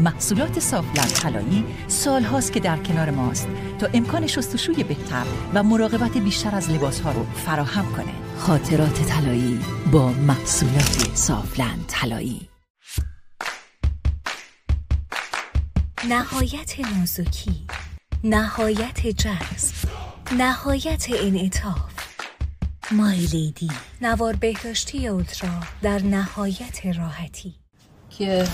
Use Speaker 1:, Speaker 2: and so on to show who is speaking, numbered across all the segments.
Speaker 1: محصولات صافلند طلایی سالهاست که در کنار ماست. تا امکان شستشوی بهتر و مراقبت بیشتر از لباس ها رو فراهم کنه. خاطرات طلایی با محصولات صافلند طلایی.
Speaker 2: نهایت نازکی نهایت جذب نهایت انعطاف. مای لیدی نوار بهداشتی اولترا در نهایت راحتی.
Speaker 3: که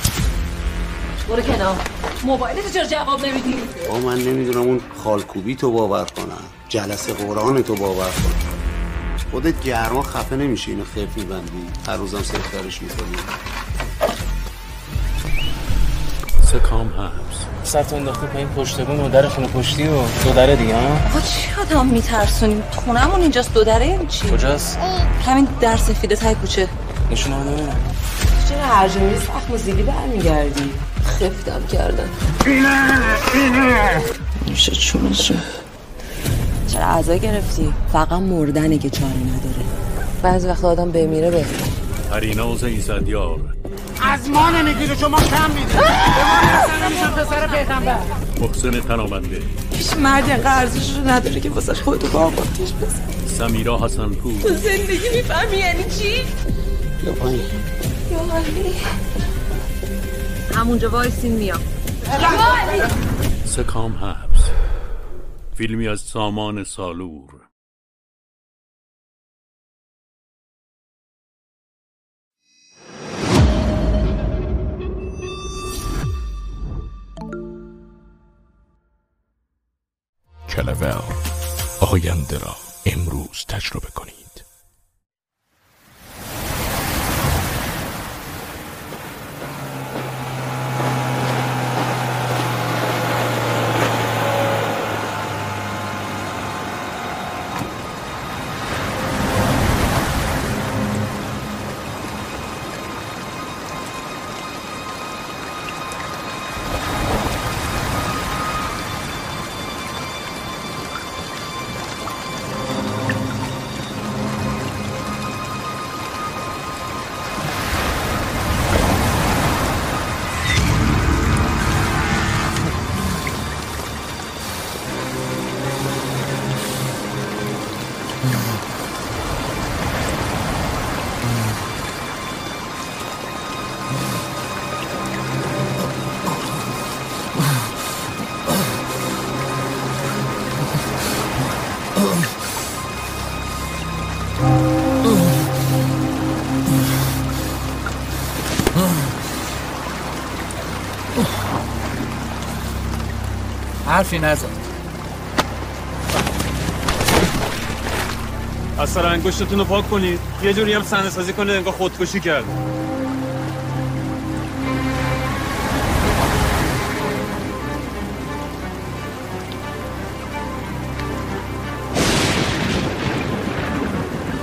Speaker 3: برو کنار. موبایلت چرا جواب نمیدی؟
Speaker 4: با من نمی‌دونم اون خالکوبی تو باور کنم جلسه قرآن تو باور کنم خودت گرما خفه نمیشه اینو خف میبندی. هر روزم سفترش می‌کنی.
Speaker 5: سکام هست. سرت انداخته پایین پشت بون و در خونه پشتی و دو دره دیگه ها؟
Speaker 3: آقا چی آدم میترسونیم خونمون اینجاست دو دره این چی؟
Speaker 5: کجاست؟
Speaker 3: همین در سفیده تای کوچه.
Speaker 5: نشون ببینم
Speaker 3: چرا هر جا میری سخت و زیبی برمیگردی؟ خفتم کردن. میشه چونشو چرا عزا گرفتی؟ فقط مردنه که چاره نداره. بعضی وقت آدم بمیره بهتر
Speaker 5: پریناز ایزدیار.
Speaker 6: از ما نمی‌گیره شما کم میده به ما پسر پیغمبر.
Speaker 5: محسن تنابنده.
Speaker 3: هیچ مرد قرضش رو نداره که واسه خودتو با آقاتش بزن
Speaker 5: سمیرا حسن پور
Speaker 3: زندگی می‌فهمی یعنی چی؟
Speaker 4: یا پایین
Speaker 3: یا همونجا وایسین میام.
Speaker 5: سکام هست فیلمی از سامان سالور.
Speaker 7: کلول آینده را امروز تجربه کنید.
Speaker 6: حرفی نزن.
Speaker 8: اصلا انگشتتون رو پاک کنید. یه جوری هم صحنه سازی کنه انگار خودکشی کرد.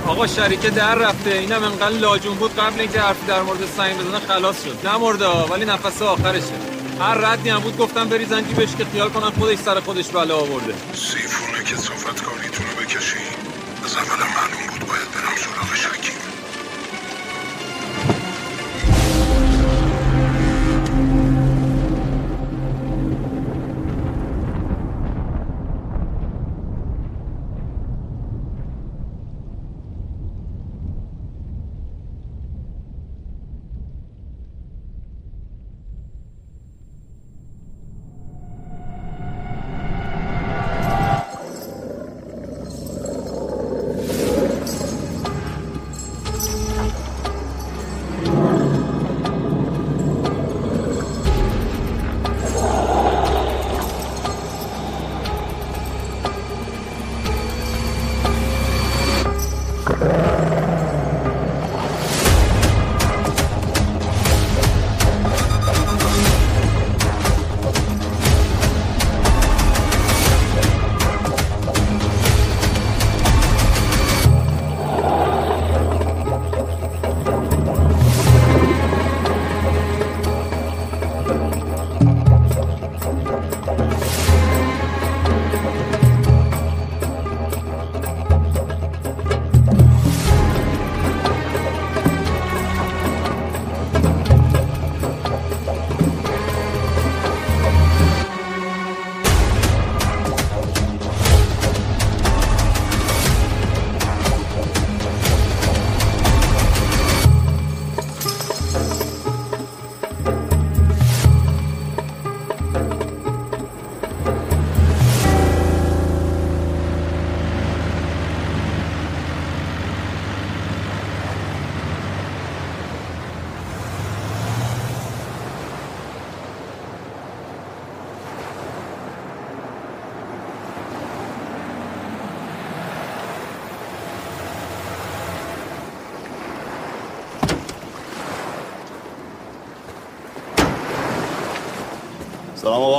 Speaker 8: آقا شریکه در رفته. اینم انقدر لاجون بود قبل اینکه حرفی در مورد سنگ بزنه خلاص شد. ها، ولی نفس آخرشه. هر ردی هم بود گفتم بریزن جیبش که خیال کنن خودش سر خودش بلا آورده.
Speaker 7: سیفونه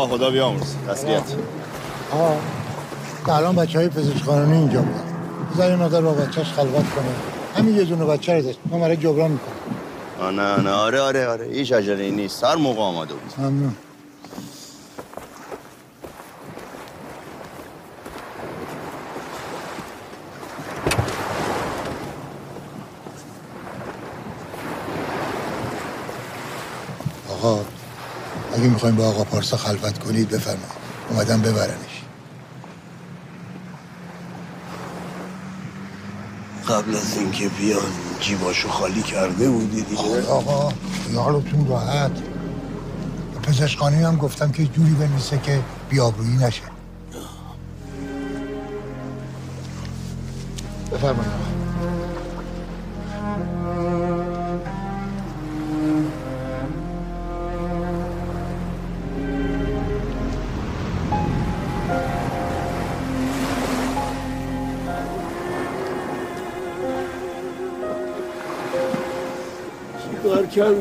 Speaker 9: خدا بیامرز. تسلیت.
Speaker 10: آقا الان بچه های اینجا بودن. بذار یه مقدار با بچهش خلوت کنه. همین یه دونه بچه رو داشت. ما برای جبران می‌کنم
Speaker 9: نه نه. آره آره آره. هیچ عجله نیست. هر موقع آماده بود.
Speaker 10: ممنون آقا اگه می‌خوایم با آقا پارسا خلوت کنید بفرمایید. اومدم ببرنش.
Speaker 11: قبل از اینکه بیان جیباشو خالی کرده بودی دیگه؟
Speaker 10: آقا خیالتون راحت. پزشکانی هم گفتم که جوری بنویسه که بیابرویی نشه.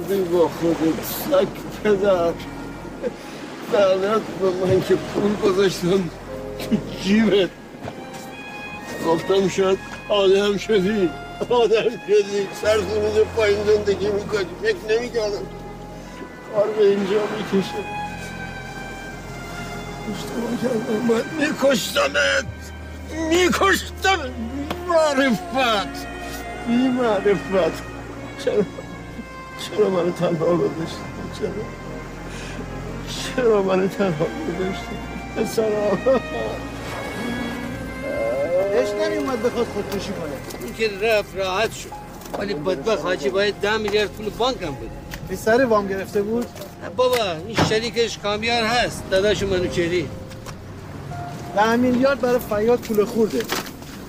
Speaker 11: کردی با خودت سگ پدر. لعنت به من که پول گذاشتم تو جیبت. گفتم شاید آدم شدی. آدم شدی. سر زمین پایین زندگی می‌کنی. فکر نمی‌کردم کار به اینجا می‌کشه. اشتباه کردم. من میکشتمت. میکشتمت معرفت بی معرفت چرا؟ چرا منو تنها گذاشتی؟ چرا؟ چرا منو تنها گذاشتی؟ پسرم.
Speaker 12: اش نمیومد بخواد خودکشی کنه.
Speaker 11: این که رفت راحت شد. ولی بدبخت حاجی باید ده میلیارد پول بانک هم بده
Speaker 12: پسر وام گرفته بود؟
Speaker 11: بابا این شریکش کامیار هست. داداش منوچری
Speaker 12: ده میلیارد برای فیاد پول خورده.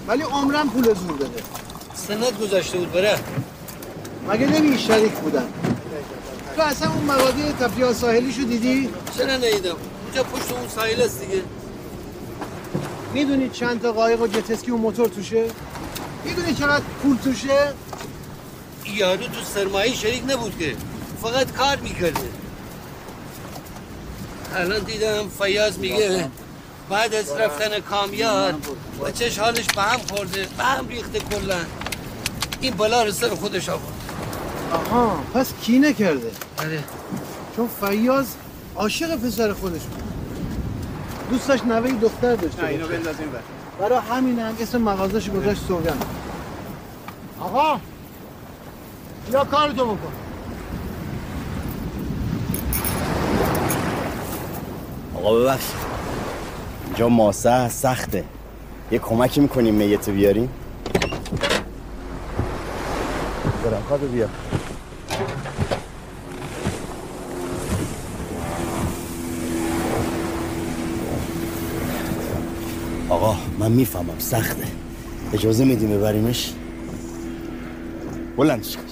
Speaker 12: ولی عمرم پول زور داده
Speaker 11: سند گذاشته بود بره
Speaker 12: مگه نمی شریک بودن؟ تو اصلا اون مقاده تفریح ساحلیشو دیدی؟
Speaker 11: چرا نیدم اونجا پشت اون ساحل است دیگه.
Speaker 12: می‌دونی چند تا قایق و جتسکی و موتور توشه؟ می‌دونی چقدر پول توشه؟
Speaker 11: یارو تو سرمایه شریک نبود که. فقط کار می‌کرده. الان دیدم فیاض میگه بعد از رفتن کامیار بچهش حالش به هم خورده به هم ریخته کلا. این بلا رو سر خودش آورد.
Speaker 12: آها پس کینه کرده
Speaker 11: آره
Speaker 12: چون فیاض عاشق پسر خودش بود. دوست داشت نوه دختر داشته
Speaker 13: نه اینو. بندازیم بر
Speaker 12: برای همین هم اسم مغازش گذاشت سوگن آقا یا کارتو بکن.
Speaker 9: آقا ببخش. اینجا ماسه سخته. یه کمکی می‌کنیم میتو بیاریم؟ برم. کادو بیا. آقا من می‌فهمم. سخته. اجازه میدیم ببریمش؟ بلندش کن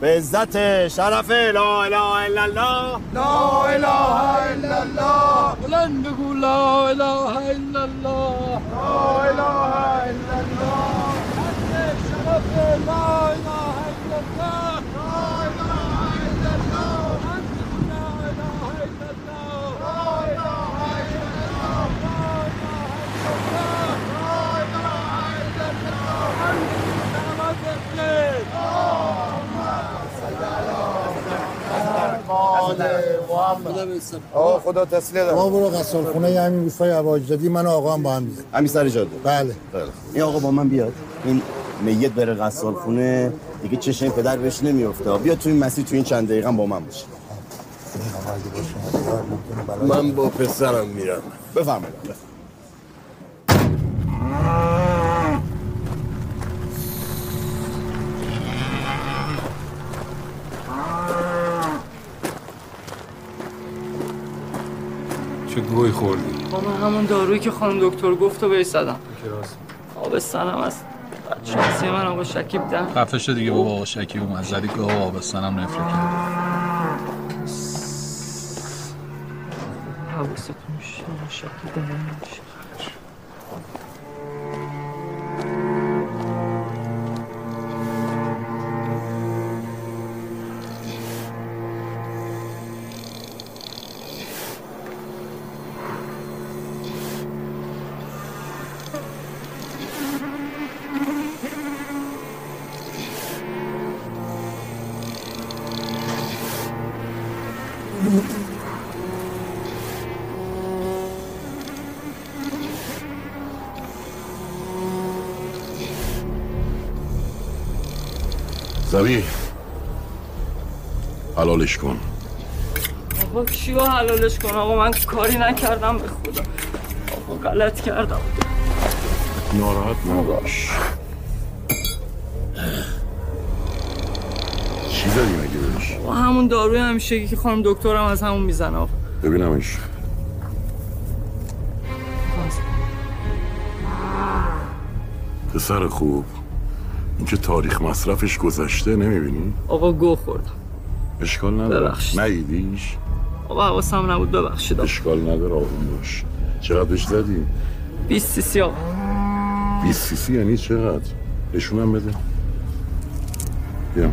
Speaker 9: به عزت شرف لا اله الا الله.
Speaker 12: لا اله الا الله.
Speaker 11: بلند بگو لا اله الا الله.
Speaker 12: لا اله الا الله.
Speaker 11: شرف لا اله الا الله لا اله الا الله لا اله الا الله لا اله الا الله
Speaker 10: آقا خدا تسلیت ما برو غسال خونه همین روستای عواجدادی من و آقا هم با هم بیاد
Speaker 9: همین سر جاده.
Speaker 10: بله.
Speaker 9: خوب. این آقا با من بیاد. این میت بره غسال خونه. دیگه چشم پدر بهش نمیفته بیا تو این مسیر تو این چند دقیقه با من باشه
Speaker 11: من با پسرم میرم.
Speaker 9: بفرمایید.
Speaker 8: گوی خوردی
Speaker 14: با من همون دارویی که خانم دکتر گفت و بهش زدم. آب سنم است شانسی من آقا شکیب دم.
Speaker 8: خفه شد دیگه بابا آقا شکیب. اومد زدی که آقا آبستنم نفره کرد
Speaker 14: حواستون آقا شکیب دم.
Speaker 5: حلالش کن.
Speaker 14: بابا کیو حلالش کن؟ آقا من کاری نکردم به خدا. آقا غلط کردم.
Speaker 5: ناراحت نباش. چی زدی مگه بهش
Speaker 14: همون داروی همیشه که خانم دکترم از همون می‌زنه. آقا.
Speaker 5: ببینمش. پسر خوب این که تاریخ مصرفش گذشته نمی‌بینی؟
Speaker 14: آقا گو خوردم.
Speaker 5: اشکال نداره
Speaker 14: ببخشید.
Speaker 5: نیدیش؟
Speaker 14: آقا حواسم نبود ببخشید.
Speaker 5: اشکال نداره آروم باش چقدر بهش زدی؟
Speaker 14: 20 سی سی آقا
Speaker 5: 20 سی سی یعنی چقدر؟ نشونم بده بیا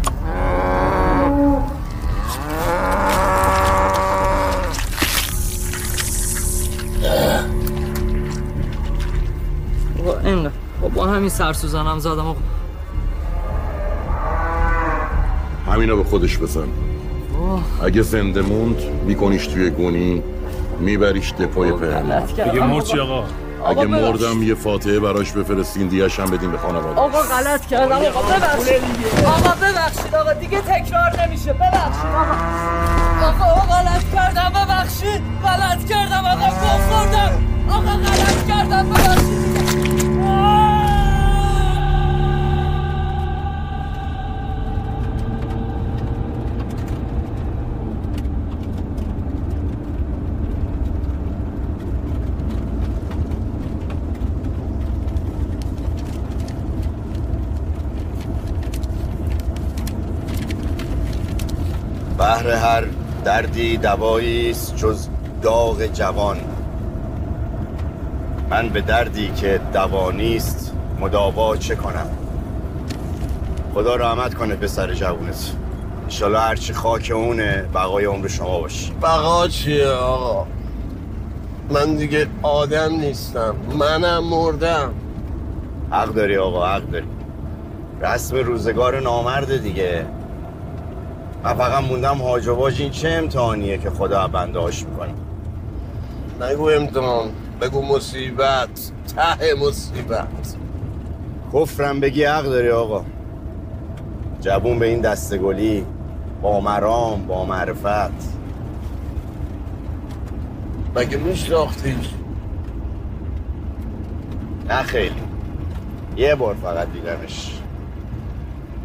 Speaker 14: آقا اینقدر آقا با همین سرسوزنم زدم آقا
Speaker 5: همینو به خودش بزن.
Speaker 14: آه.
Speaker 5: اگه زنده موند میکنیش توی گونی میبریش دپای پهن.
Speaker 15: دیگه مرد چی آقا؟
Speaker 5: اگه. مردم یه فاتحه براش بفرستین دیگش هم بدین به خانواده.
Speaker 14: آقا غلط کردم. آقا ببخشید. آقا ببخشید. آقا دیگه تکرار نمیشه. ببخشید. آقا. آقا غلط کردم. ببخشید. غلط کردم. آقا گو خوردم. آقا غلط کردم. ببخشید.
Speaker 9: هر دردی دوایی است جز داغ جوان. من به دردی که دوا نیست مداوا چه کنم؟ خدا رحمت کنه پسر جوونت. انشالله هرچی خاک اونه بقای عمر شما باشه.
Speaker 11: بقا چیه آقا؟ من دیگه آدم نیستم منم مردم.
Speaker 9: حق داری آقا حق داری. رسم روزگار نامرده دیگه. من فقط موندم حاج و این چه امتحانیه که خدا بنده هاش می‌کنه.
Speaker 11: نگو امتحان. بگو مصیبت. ته مصیبت.
Speaker 9: کفرم بگی حق داری آقا. جوون به این دستگلی با مرام با معرفت.
Speaker 11: مگه میشناختیش
Speaker 9: نه خیلی. یه بار فقط دیدمش.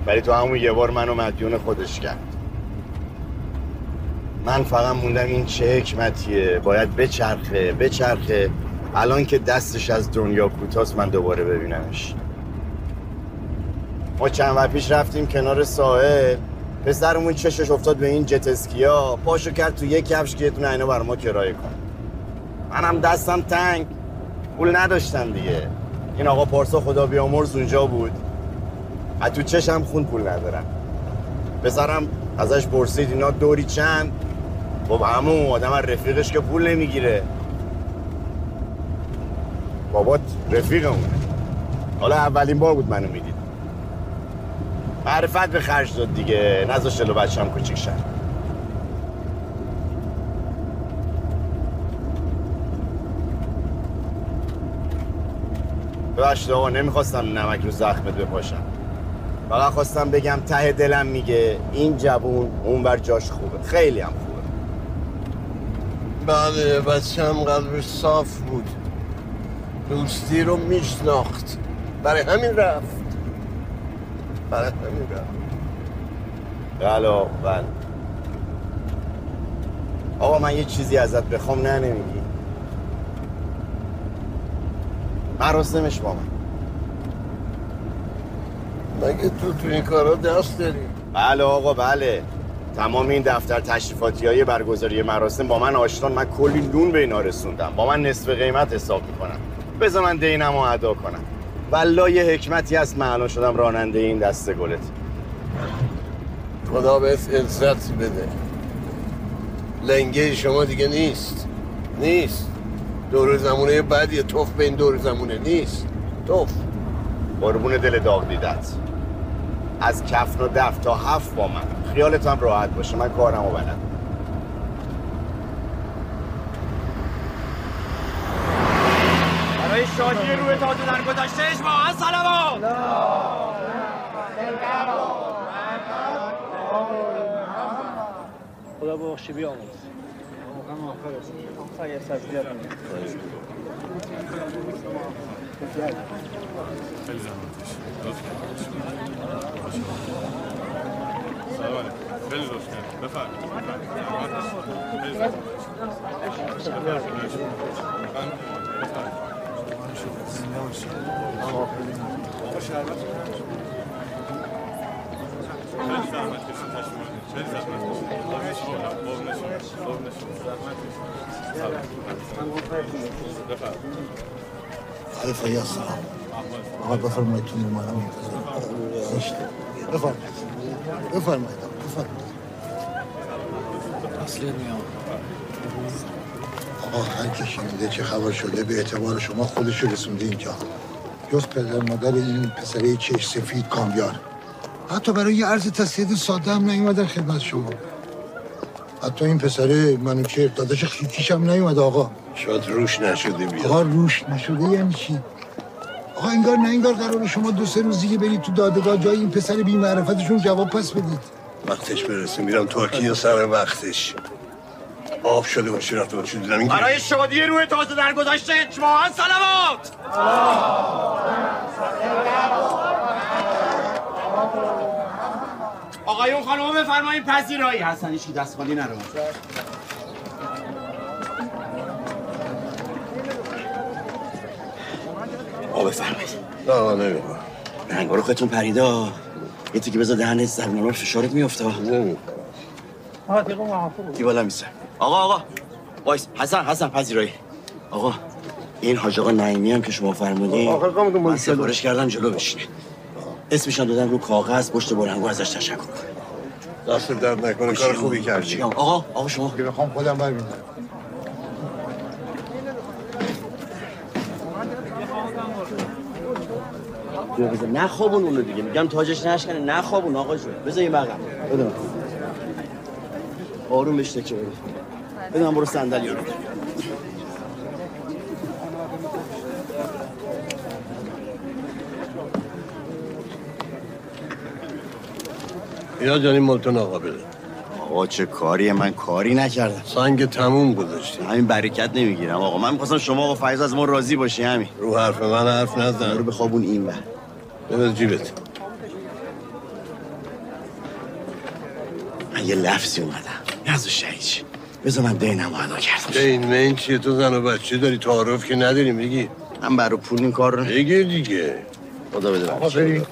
Speaker 9: ولی تو همون یه بار منو مدیون خودش کرد. من فقط موندم این چه حکمتیه. باید بچرخه بچرخه. الان که دستش از دنیا کوتاست من دوباره ببینمش. ما چند وقت پیش رفتیم کنار ساحل. پسرمون چشش افتاد به این جت اسکیا. پاشو کرد تو یک کفش که یه اینا بر ما کرایه کن. منم دستم تنگ. پول نداشتم دیگه. این آقا پارسا خدا بیامرز اونجا بود. از تو چشم خون پول ندارم پسرم ازش پرسید اینا دوری چند؟ خب همون آدم از رفیقش که پول نمی‌گیره. بابات رفیقمونه حالا اولین بار بود منو می‌دید. معرفت به خرج داد دیگه. نذاشت جلو بچه هم کوچیک شد ببخشید آقا نمی‌خواستم نمک رو زخمت بپاشم. فقط خواستم بگم ته دلم میگه. این جوون اونور جاش خوبه. خیلی هم خوبه
Speaker 11: بله بچه هم قلبش صاف بود. دوستی رو میشناخت. برای همین رفت. برای همین رفت.
Speaker 9: بله آقا، بله آقا من یه چیزی ازت بخوام نه نمیگی مراسمش با من.
Speaker 11: مگه تو تو این کارا دست داری؟
Speaker 9: بله آقا بله. تمام این دفتر تشریفاتی های برگزاری مراسم با من آشنان من کلی نون به اینا رسوندم. با من نصف قیمت حساب می‌کنم بذار من دینم رو ادا کنم. والله یه حکمتی هست من الان شدم راننده این دسته گلت.
Speaker 11: خدا بهت عزت بده. لنگه شما دیگه نیست. نیست. دور زمونه بعدیه توف به این دور زمونه نیست. توف.
Speaker 9: قربون دل داغ دیدت. از کفن و دف تا هفت با من. خیالت هم راحت باشه. من کارم رو بلد
Speaker 16: برای شادی روی تازه در گذشته اجماعا سلام!
Speaker 17: خدا بخشی بیاموز. واقعا
Speaker 5: آخر است خیلی زحمت کشید تشریف خیلی زحمت کشید قربون شما قربون شما زحمت کشید بفرمایید.
Speaker 10: بفرمایید. بفرمایید.
Speaker 15: تسلیم میام
Speaker 10: آقا هر کی شنیده چه خبر شده به اعتبار شما خودش رسونده اینجا جز پدر مادر این پسره چش سفید کامیار. حتی برای یه عرض تسلیت ساده هم نیومدن خدمت شما. حتی این پسره منو چه داداش خیتیش هم نیومد آقا.
Speaker 18: شاید روش نشده بیاد.
Speaker 10: آقا روش نشده یعنی چی؟ آقا انگار نه انگار قرار شما دو سه روز دیگه برید تو دادگاه جای این پسر بی معرفتشون جواب پس بدید.
Speaker 18: وقتش برسه میرم ترکیه سر وقتش. آب شده باشه رفته باشه دیدم این
Speaker 16: برای شادی روی تازه در گذشته شما سلامات! آقایون خانم بفرمایید پذیرایی. حسن هیچ دست خالی نرو. آقا بفرمایید.
Speaker 18: نه نمی‌خوام
Speaker 16: رنگا رو خودتون پریدا یه تیکه بذار دهنت زبنامه فشارت میفته کی بالا میسه؟ آقا آقا. وایس حسن حسن پذیرایی. آقا این حاج آقا نعیمی هم که شما فرمودین
Speaker 18: آقا
Speaker 16: من سفارش کردم جلو بشینه. اسمشان دادم رو کاغذ پشت بلنگو ازش تشکر کنم.
Speaker 18: دست درد نکنه کار خوبی کردی.
Speaker 16: آقا. آقا شما.
Speaker 10: بخوام خودم برمیدارم.
Speaker 16: بیا بذار نخوابون اونو دیگه. میگم تاجش نشکنه. نخوابون آقا جون. بذار این بغل بده من. آروم بشته که بده بده من برو صندلی رو.
Speaker 18: اینا جانی مالتون آقا بده.
Speaker 16: آقا چه کاریه؟ من کاری نکردم.
Speaker 18: سنگ تموم گذاشتی.
Speaker 16: همین برکت نمی‌گیرم آقا. من می‌خواستم شما آقا فیض از ما راضی باشی همین.
Speaker 18: رو حرف من حرف
Speaker 16: رو
Speaker 18: نزن
Speaker 16: بخوابون این بر
Speaker 18: بده جیبت.
Speaker 16: من یه لفظی اومدم. نزو شهیچ بذار من دینم رو ادا کردم.
Speaker 18: این من چیه تو زن و بچه داری تعارف که نداری میگی؟
Speaker 16: من برای پول این کار رو
Speaker 18: بگیر دیگه.
Speaker 16: خدا بده بچه.
Speaker 10: بریم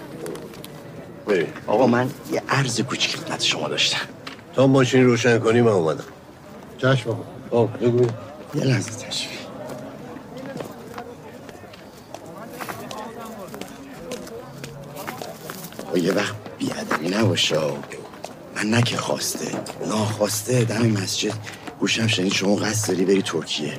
Speaker 18: بری.
Speaker 16: آقا من یه عرض کوچیک خدمت شما داشتم.
Speaker 18: تا ماشین روشن کنی من اومدم.
Speaker 10: چشم آقا.
Speaker 18: بگو.
Speaker 16: یه لحظه تشریف آقا یه وقت بیادمی نباشه. من نه که خواسته ناخواسته دم مسجد گوشم شنید شما قصد داری بری ترکیه.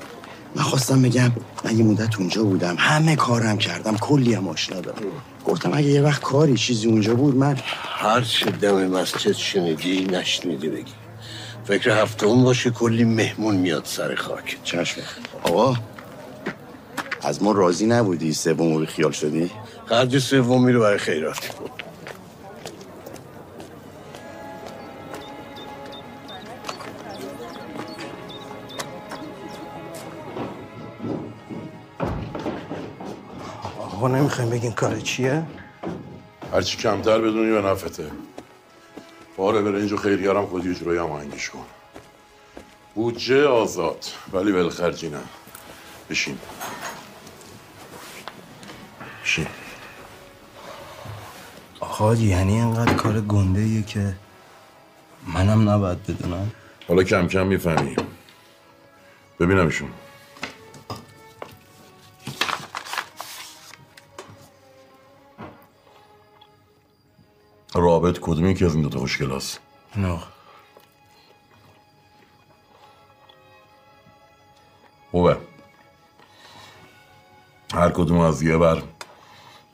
Speaker 16: من خواستم بگم من یه مدت اونجا بودم همه کارم کردم کلی هم آشنا دارم. گفتم اگه یه وقت کاری چیزی اونجا بود من
Speaker 18: هر چه دم مسجد شنیدی نشنیدی بگی. فکر هفتم باشه کلی مهمون میاد سر خاک.
Speaker 16: چشم. آقا از ما راضی نبودی سوم رو خیال شدی؟
Speaker 18: خرج سومی رو برای خیرات
Speaker 19: آقا نمی‌خوایم بگین کار چیه؟
Speaker 5: هرچی کمتر بدونی به نفته. باره برنج و خیریارم خودی و جلوی هماهنگیش کن. بودجه آزاد ولی ولخرجی نه. بشین. بشین.
Speaker 19: آقا یعنی اینقدر کار گنده ایه که منم نباید بدونم؟
Speaker 5: حالا کم کم می‌فهمی ببینمشون. رابط کدومی که از این دوتا خوشگل هست
Speaker 19: نه.
Speaker 5: خوبه. هر کدوم از یه بر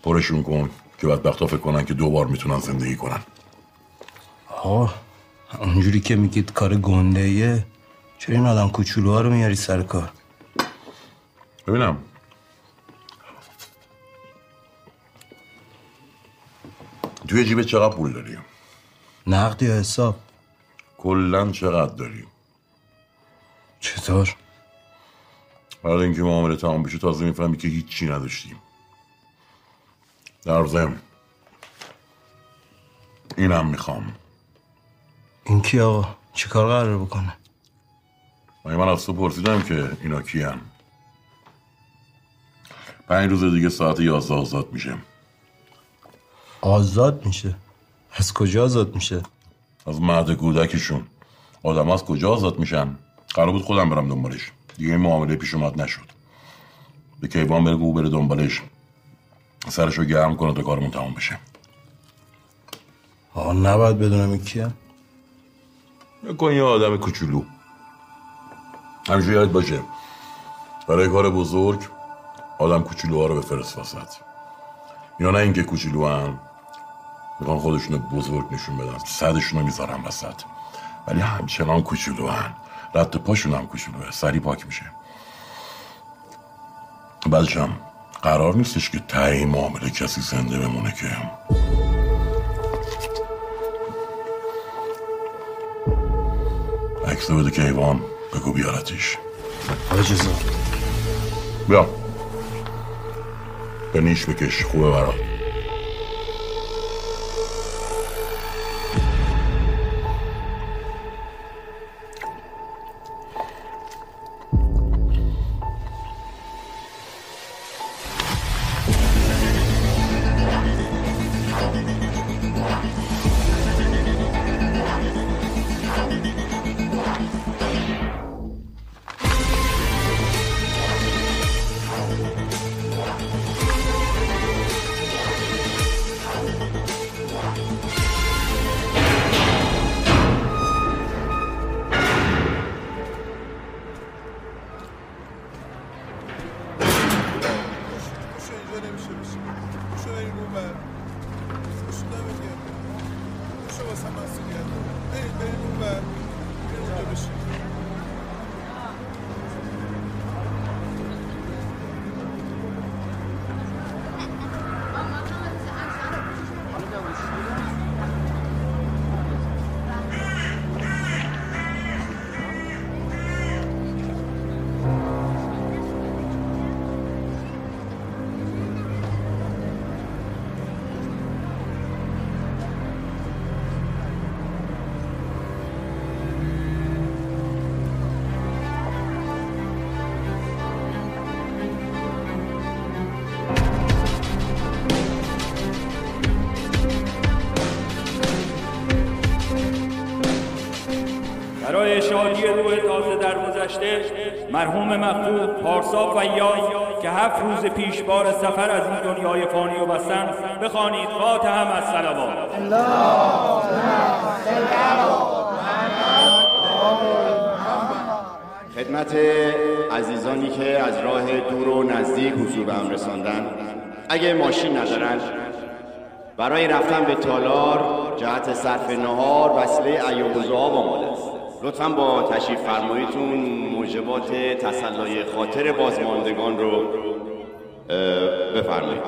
Speaker 5: پرشون کن که بدبختا فکر کنن که دو بار می‌تونن زندگی کنن.
Speaker 19: آقا اونجوری که میگید کار گنده چرا این آدم کوچولوها رو میاری سر کار؟
Speaker 5: ببینم توی جیب چقدر پول داری؟
Speaker 19: نقد یا حساب؟
Speaker 5: کلا چقدر داری؟
Speaker 19: چطور؟
Speaker 5: بعد اینکه معامله تمام بشه تازه می‌فهمی که هیچی نداشتیم. در ضمن اینم می‌خوام.
Speaker 19: این کی آقا؟ چی کار قرار بکنه؟
Speaker 5: مگه من از تو پرسیدم که اینا کیان؟ پنج روز دیگه ساعت یازده آزاد میشه.
Speaker 19: آزاد میشه. از کجا آزاد میشه؟
Speaker 5: از مهد کودکشون. آدم از کجا آزاد میشن؟ قرار بود خودم برم دنبالش. دیگه این معامله پیش اومد نشد. به کیوان بگو بره دنبالش. سرشو گرم کنه تا کارمون تمام بشه.
Speaker 19: آقا نباید بدونم این کیه.
Speaker 5: کن یه آدم کوچولو. همیشه یاد باشه. برای کار بزرگ آدم کوچولوها رو بفرست وسط. یا نه اینکه کوچولو هم می‌خوان خودشونو بزرگ نشون بدن. صدشون رو می‌ذارن وسط. ولی همچنان کوچولو هم رد پاشون هم کوچولوه. سری پاک میشه. بعدش هم قرار نیستش که ته این معامله کسی زنده بمونه که. عکس بده که ایوان بگو بیارتش بیا. به نیش بکش. خوبه برات.
Speaker 13: مرحوم مقتول پارسا فیاض که هفت روز پیش بار سفر از این دنیای فانی و بستن بخوانید. فاتحه از صلوات
Speaker 9: خدمت عزیزانی که از راه دور و نزدیک حضور به هم رساندن. اگه ماشین ندارن برای رفتن به تالار جهت صرف نهار وسیله ایوب و زعاب آماده است. لطفا با تشریف فرماییتون موجبات تسلای خاطر بازماندگان رو بفرمایید.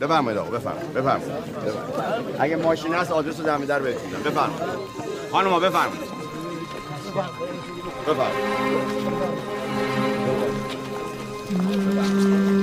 Speaker 9: بفرمایید آقا بفرمایید بفرمایید. اگه ماشین هست آدرس رو در بهتون میدم. بفرمایید. خانم بفرمایید. بفرمایید.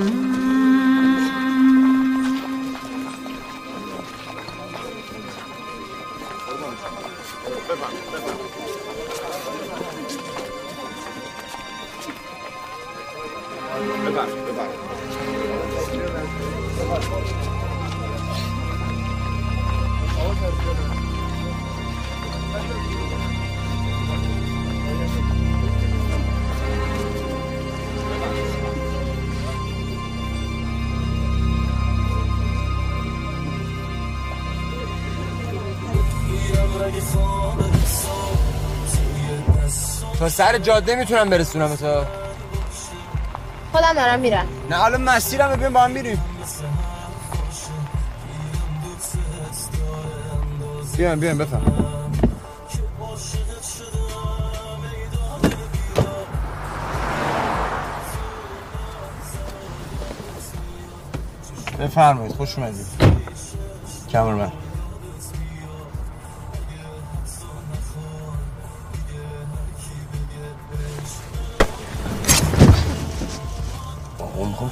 Speaker 20: تا سر جاده می‌تونم برسونم تا
Speaker 21: خودم دارم میرم.
Speaker 20: نه حالا مسیرم ببین با هم میریم. بیایم بیایم بفهم. بفرمایید خوش اومدید. کمربند.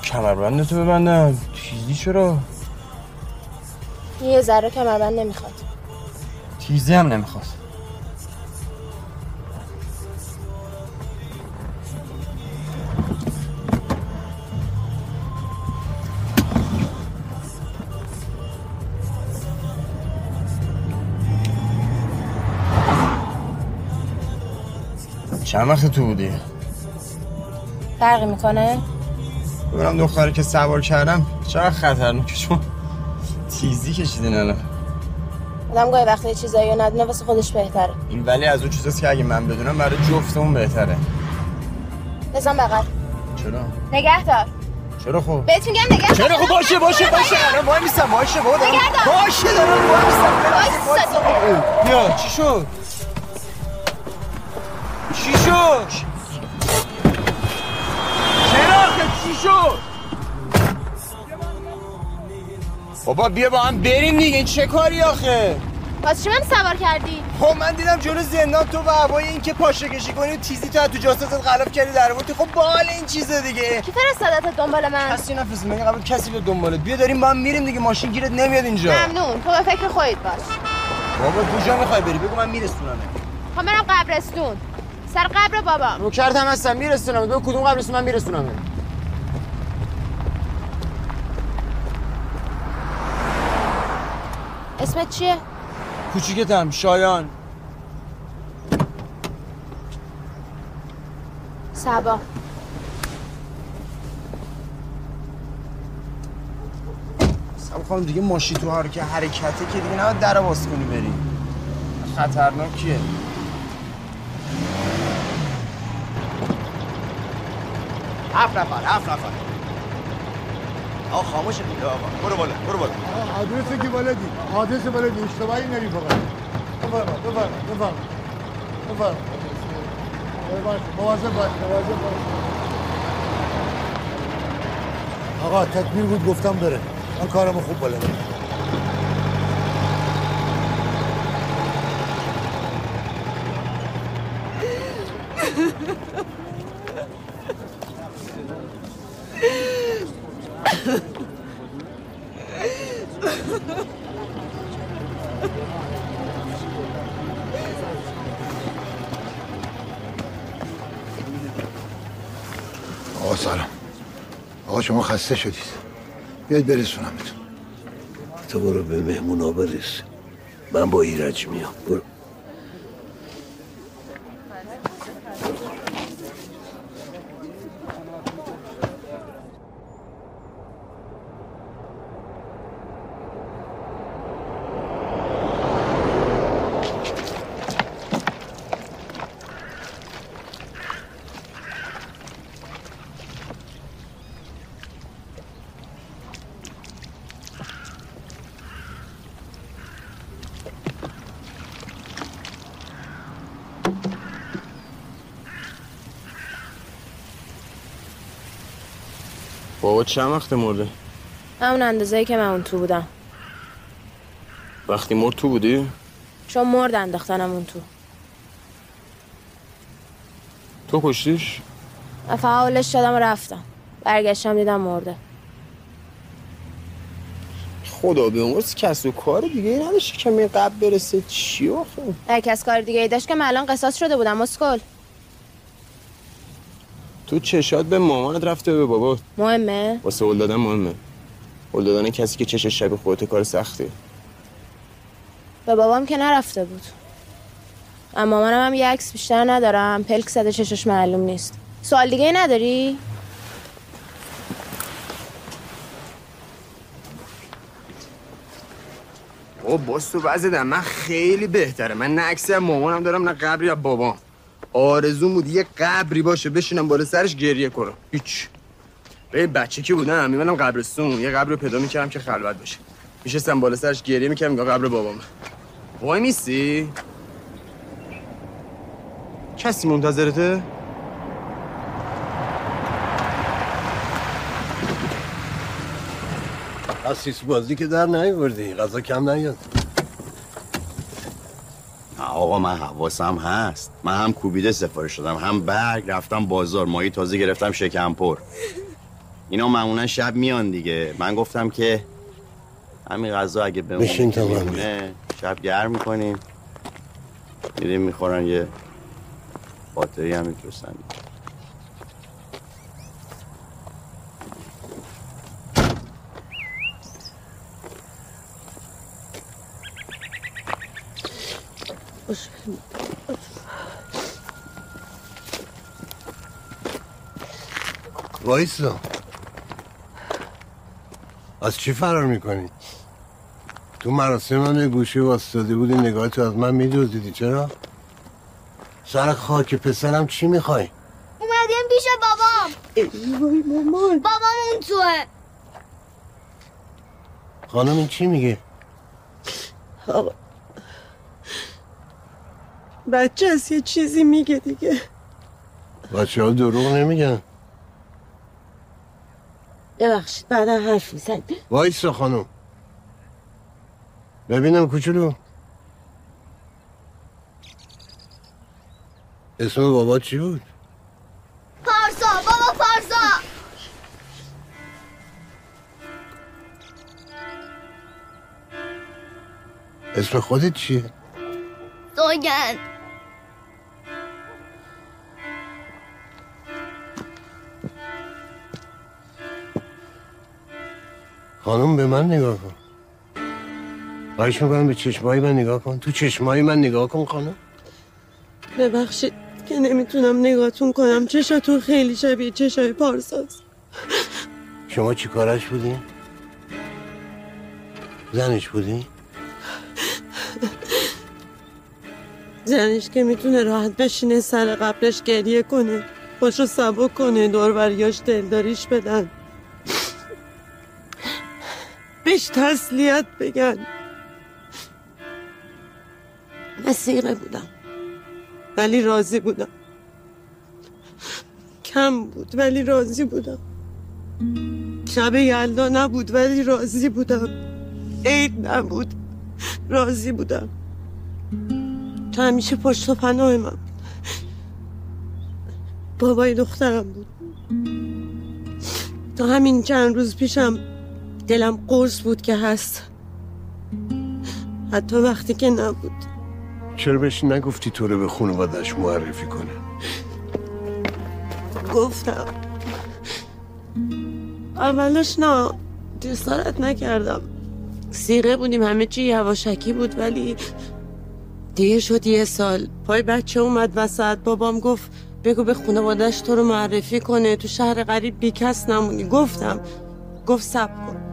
Speaker 20: آقا می‌خوام کمربند تو ببندم. تیزی چرا؟
Speaker 21: یه ذره کمربند نمی‌خواد.
Speaker 20: تیزی هم نمی‌خواد. چند وقت تو بودی؟
Speaker 21: فرقی می‌کنه؟
Speaker 20: ببینم دختری که سوار کردم چقدر خطرناکه چون تیزی کشیدین الان
Speaker 21: آدم گاهی وقتا یه چیزایی رو ندونه واسه خودش بهتره
Speaker 20: این ولی از اون چیزاست که اگه من بدونم برای جفتمون بهتره
Speaker 21: بزن بغل
Speaker 20: چرا؟
Speaker 21: نگه دار
Speaker 20: چرا خب؟
Speaker 21: بهت میگم نگه دار.
Speaker 20: چرا خب باشه باشه باشه الان وای میستم باشه
Speaker 21: دار.
Speaker 20: باشه دارم وای میستم. بیا چی شد؟ چی شد؟ چرا آخه چی شد؟ بابا بیا با هم بریم دیگه این چه کاری آخه؟
Speaker 21: واسه چی من سوار کردی؟
Speaker 20: خب من دیدم جلو زندان تو و هوای این که پاشه کشی کنی و تیزی تو تو جاسست غلاف کردی در آوردی خب بال این چیزه دیگه.
Speaker 21: کی فرستادت دنبال من؟
Speaker 20: کسی نفرست من قبل کسی به دنبالت بیا داریم با هم میریم دیگه ماشین گیرت نمیاد اینجا.
Speaker 21: ممنون. تو به فکر خودت باش.
Speaker 20: بابا کجا می‌خوای بری؟ بگو من میرسونمت
Speaker 21: خب برم قبرستون. سر قبر بابا.
Speaker 20: نوکرت هم هستم میرسونم به کدوم قبرستون من میرسونم
Speaker 21: اسمت چیه؟
Speaker 20: کوچیکتم شایان.
Speaker 21: سبا.
Speaker 20: سب خانم دیگه ماشین تو حرکت حرکته که دیگه نباید در باز کنی بری. خطرناکیه
Speaker 9: هفت نفر هفت نفر. آقا خاموش دیگه آقا. برو بالا برو بالا.
Speaker 12: آدرس که بلدی. آدرس بلدی. اشتباهی نری بفرما بفرما بفرما. باشه مواظب باش مواظب باش آقا تکمیل بود گفتم بره. من خوب
Speaker 10: آقا خسته شدید. بیاید برسونمتون.
Speaker 11: تو برو به مهمونا برس. من با ایرج میام. برو.
Speaker 20: بابا چند وقت مرده؟
Speaker 21: همون اندازه که من اون تو بودم.
Speaker 20: وقتی مرد تو بودی؟
Speaker 21: چون مرد انداختنم اون تو.
Speaker 20: تو کشتیش؟
Speaker 21: فعالش شدم و رفتم. برگشتم دیدم مرده.
Speaker 20: خدا بیامرز کس و کار دیگه ای نداشتی که می قبل برسه؟ چی آخه؟
Speaker 21: هر کس کار دیگه ای داشت که من الان قصاص شده بودم مسکل
Speaker 20: تو چشات به مامانت رفته به بابا.
Speaker 21: مهمه؟
Speaker 20: واسه هل دادن مهمه. هل دادن کسی که چشش شبیه خودت کار سخته
Speaker 21: به بابام که نرفته بود. اما منم هم یه عکس بیشتر ندارم. پلک زده چشش معلوم نیست. سوال دیگه نداری؟
Speaker 20: او باز تو وضع من خیلی بهتره. من نه عکسی از مامانم دارم نه قبری از بابام. آرزو بود یه قبری باشه بشینم بالا سرش گریه کنم. هیچ. به بچه که بودم؟ میمونم قبرستون. یه قبر رو پیدا می‌کردم که خلوت باشه. میشستم بالا سرش گریه می‌کردم میگم قبر بابام. وای میسی؟ کسی منتظرته؟
Speaker 18: سیس بازی که در نیوردی. غذا کم نیاد.
Speaker 9: آقا من حواسم هست. من هم کوبیده سفارش شدم هم برگ رفتم بازار ماهی تازه گرفتم شکم پر. اینا معمولا شب میان دیگه. من گفتم که همین غذا اگه میمونه شب گرم می‌کنیم. میریم می‌خورن یه باتری هم میترسن
Speaker 18: وایسا از چی فرار می‌کنی؟ تو مراسم من گوشه واستاده بودی نگاه تو از من میدوزیدی چرا؟ سر خاک پسرم چی می‌خوای؟
Speaker 22: اومدیم پیش بابام
Speaker 18: ای مامان
Speaker 22: بابام اون توه
Speaker 18: خانم این چی میگه؟
Speaker 23: آقا بچه از یه چیزی میگه دیگه.
Speaker 18: بچه ها دروغ نمیگن.
Speaker 23: ببخشید بعدا حرف میزن
Speaker 18: وایسا خانم. ببینم کوچولو. اسم بابا چی بود؟
Speaker 22: پارسا بابا پارسا!
Speaker 18: اسم خودت چیه؟
Speaker 22: سوگند.
Speaker 18: خانم به من نگاه کن. خواهش می‌کنم به چشمای من نگاه کن. تو چشمای من نگاه کن خانم.
Speaker 23: ببخشید که نمی‌تونم نگاهتون کنم. چشاتون خیلی شبیه چشای پارساست.
Speaker 18: شما چی کارش بودین؟ زنش بودین؟
Speaker 23: زنش که می‌تونه راحت بشینه سر قبلش گریه کنه باشو سبک کنه دوروریاش دلداریش بدن. بهش تسلیت بگن. مسیقه بودم. ولی راضی بودم. کم بود ولی راضی بودم. شب یلدا نبود ولی راضی بودم. عید نبود راضی بودم. تو همیشه پشت و پناه من بود. بابای دخترم بود. تا همین چند روز پیشم دلم قرص بود که هست. حتی وقتی که نبود.
Speaker 18: چرا بهش نگفتی تو رو به خانوادش معرفی کنه؟
Speaker 23: گفتم. اولش نه جسارت نکردم. سیغه بودیم همه چی یواشکی بود ولی دیگه شد یه سال. پای بچه اومد وسط بابام گفت بگو به خانوادش تو رو معرفی کنه. تو شهر غریب بیکس نمونی. گفتم. گفت سب کن.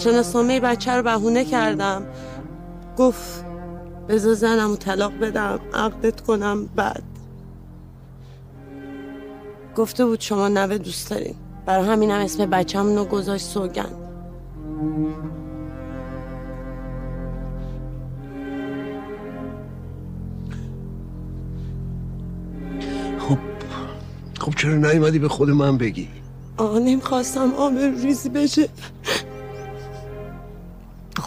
Speaker 23: شناسنامه بچه رو بهونه کردم. گفت بذار زنم رو طلاق بدم عقدت کنم بعد. گفته بود شما نوه دوست دارین. برای همینم اسم بچه‌مون رو گذاشت سوگند.
Speaker 18: خب چرا نیومدی به خود من بگی؟
Speaker 23: آقا نمی‌خواستم آبر ریزی بشه.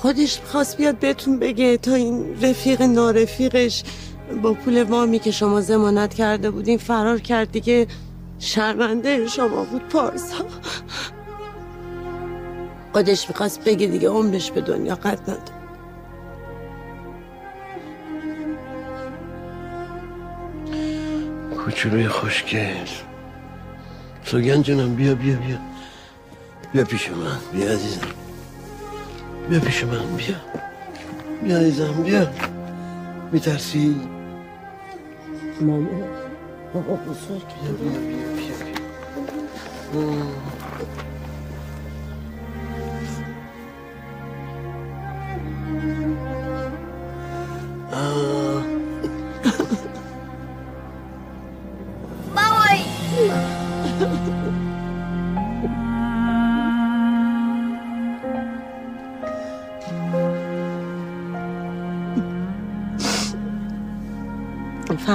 Speaker 23: خودش خواست بیاد بهتون بگه تا این رفیق نارفیقش با پول وامی که شما زمانت کرده بودین فرار کرد دیگه. شرمنده شما بود پارسا. خودش می‌خواست بگه دیگه عمرش به دنیا قد نداره
Speaker 18: کوچولوی خوشگل. سوگن جونم بیا بیا بیا. بیا پیش من بیا عزیزم. بیا پیش من بیا بیا عزیزم بیا میترسی
Speaker 23: ماما بابا بزرگ
Speaker 18: بیا بیا بیا بیا, بیا. آه.
Speaker 22: بابای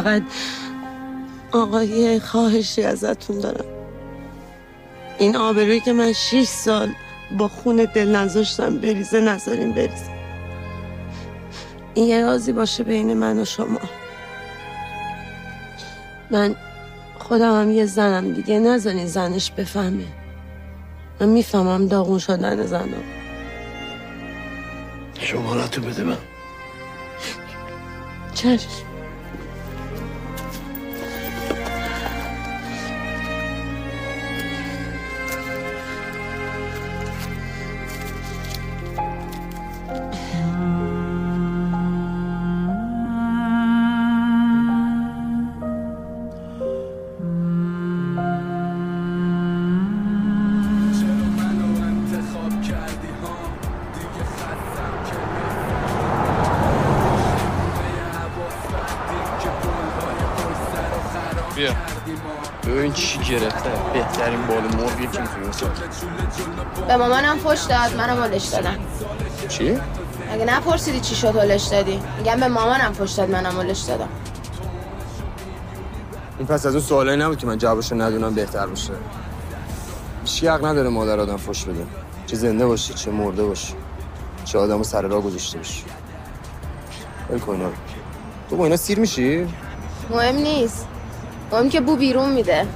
Speaker 23: فقط آقای خواهشی ازتون دارم. این آبرویی که من شیش سال با خون دل نذاشتم بریزه نذاریم بریزه. این یه رازی باشه بین من و شما. من خودم هم یه زنم دیگه نذارین زنش بفهمه. من می‌فهمم داغون شدن زنم.
Speaker 24: شمارتو بده من.
Speaker 23: چشم.
Speaker 20: گرفته. بهترین بال مرغی که می‌تونی
Speaker 21: به مامانم فش داد منم ولش دادم.
Speaker 20: چی؟
Speaker 21: اگه نپرسیدی چی شد ولش دادی؟ میگم به مامانم فش داد منم ولش دادم.
Speaker 20: این پس از اون سوالایی نبود که من جوابشو ندونم بهتر باشه. هیچ حق نداره مادر آدم فش بده. چه زنده باشی چه مرده باشی. چه آدمو سر راه گذاشته باشی. ول کن اینا رو. تو با اینا سیر میشی؟
Speaker 21: مهم نیست. مهم که بو بیرون میده.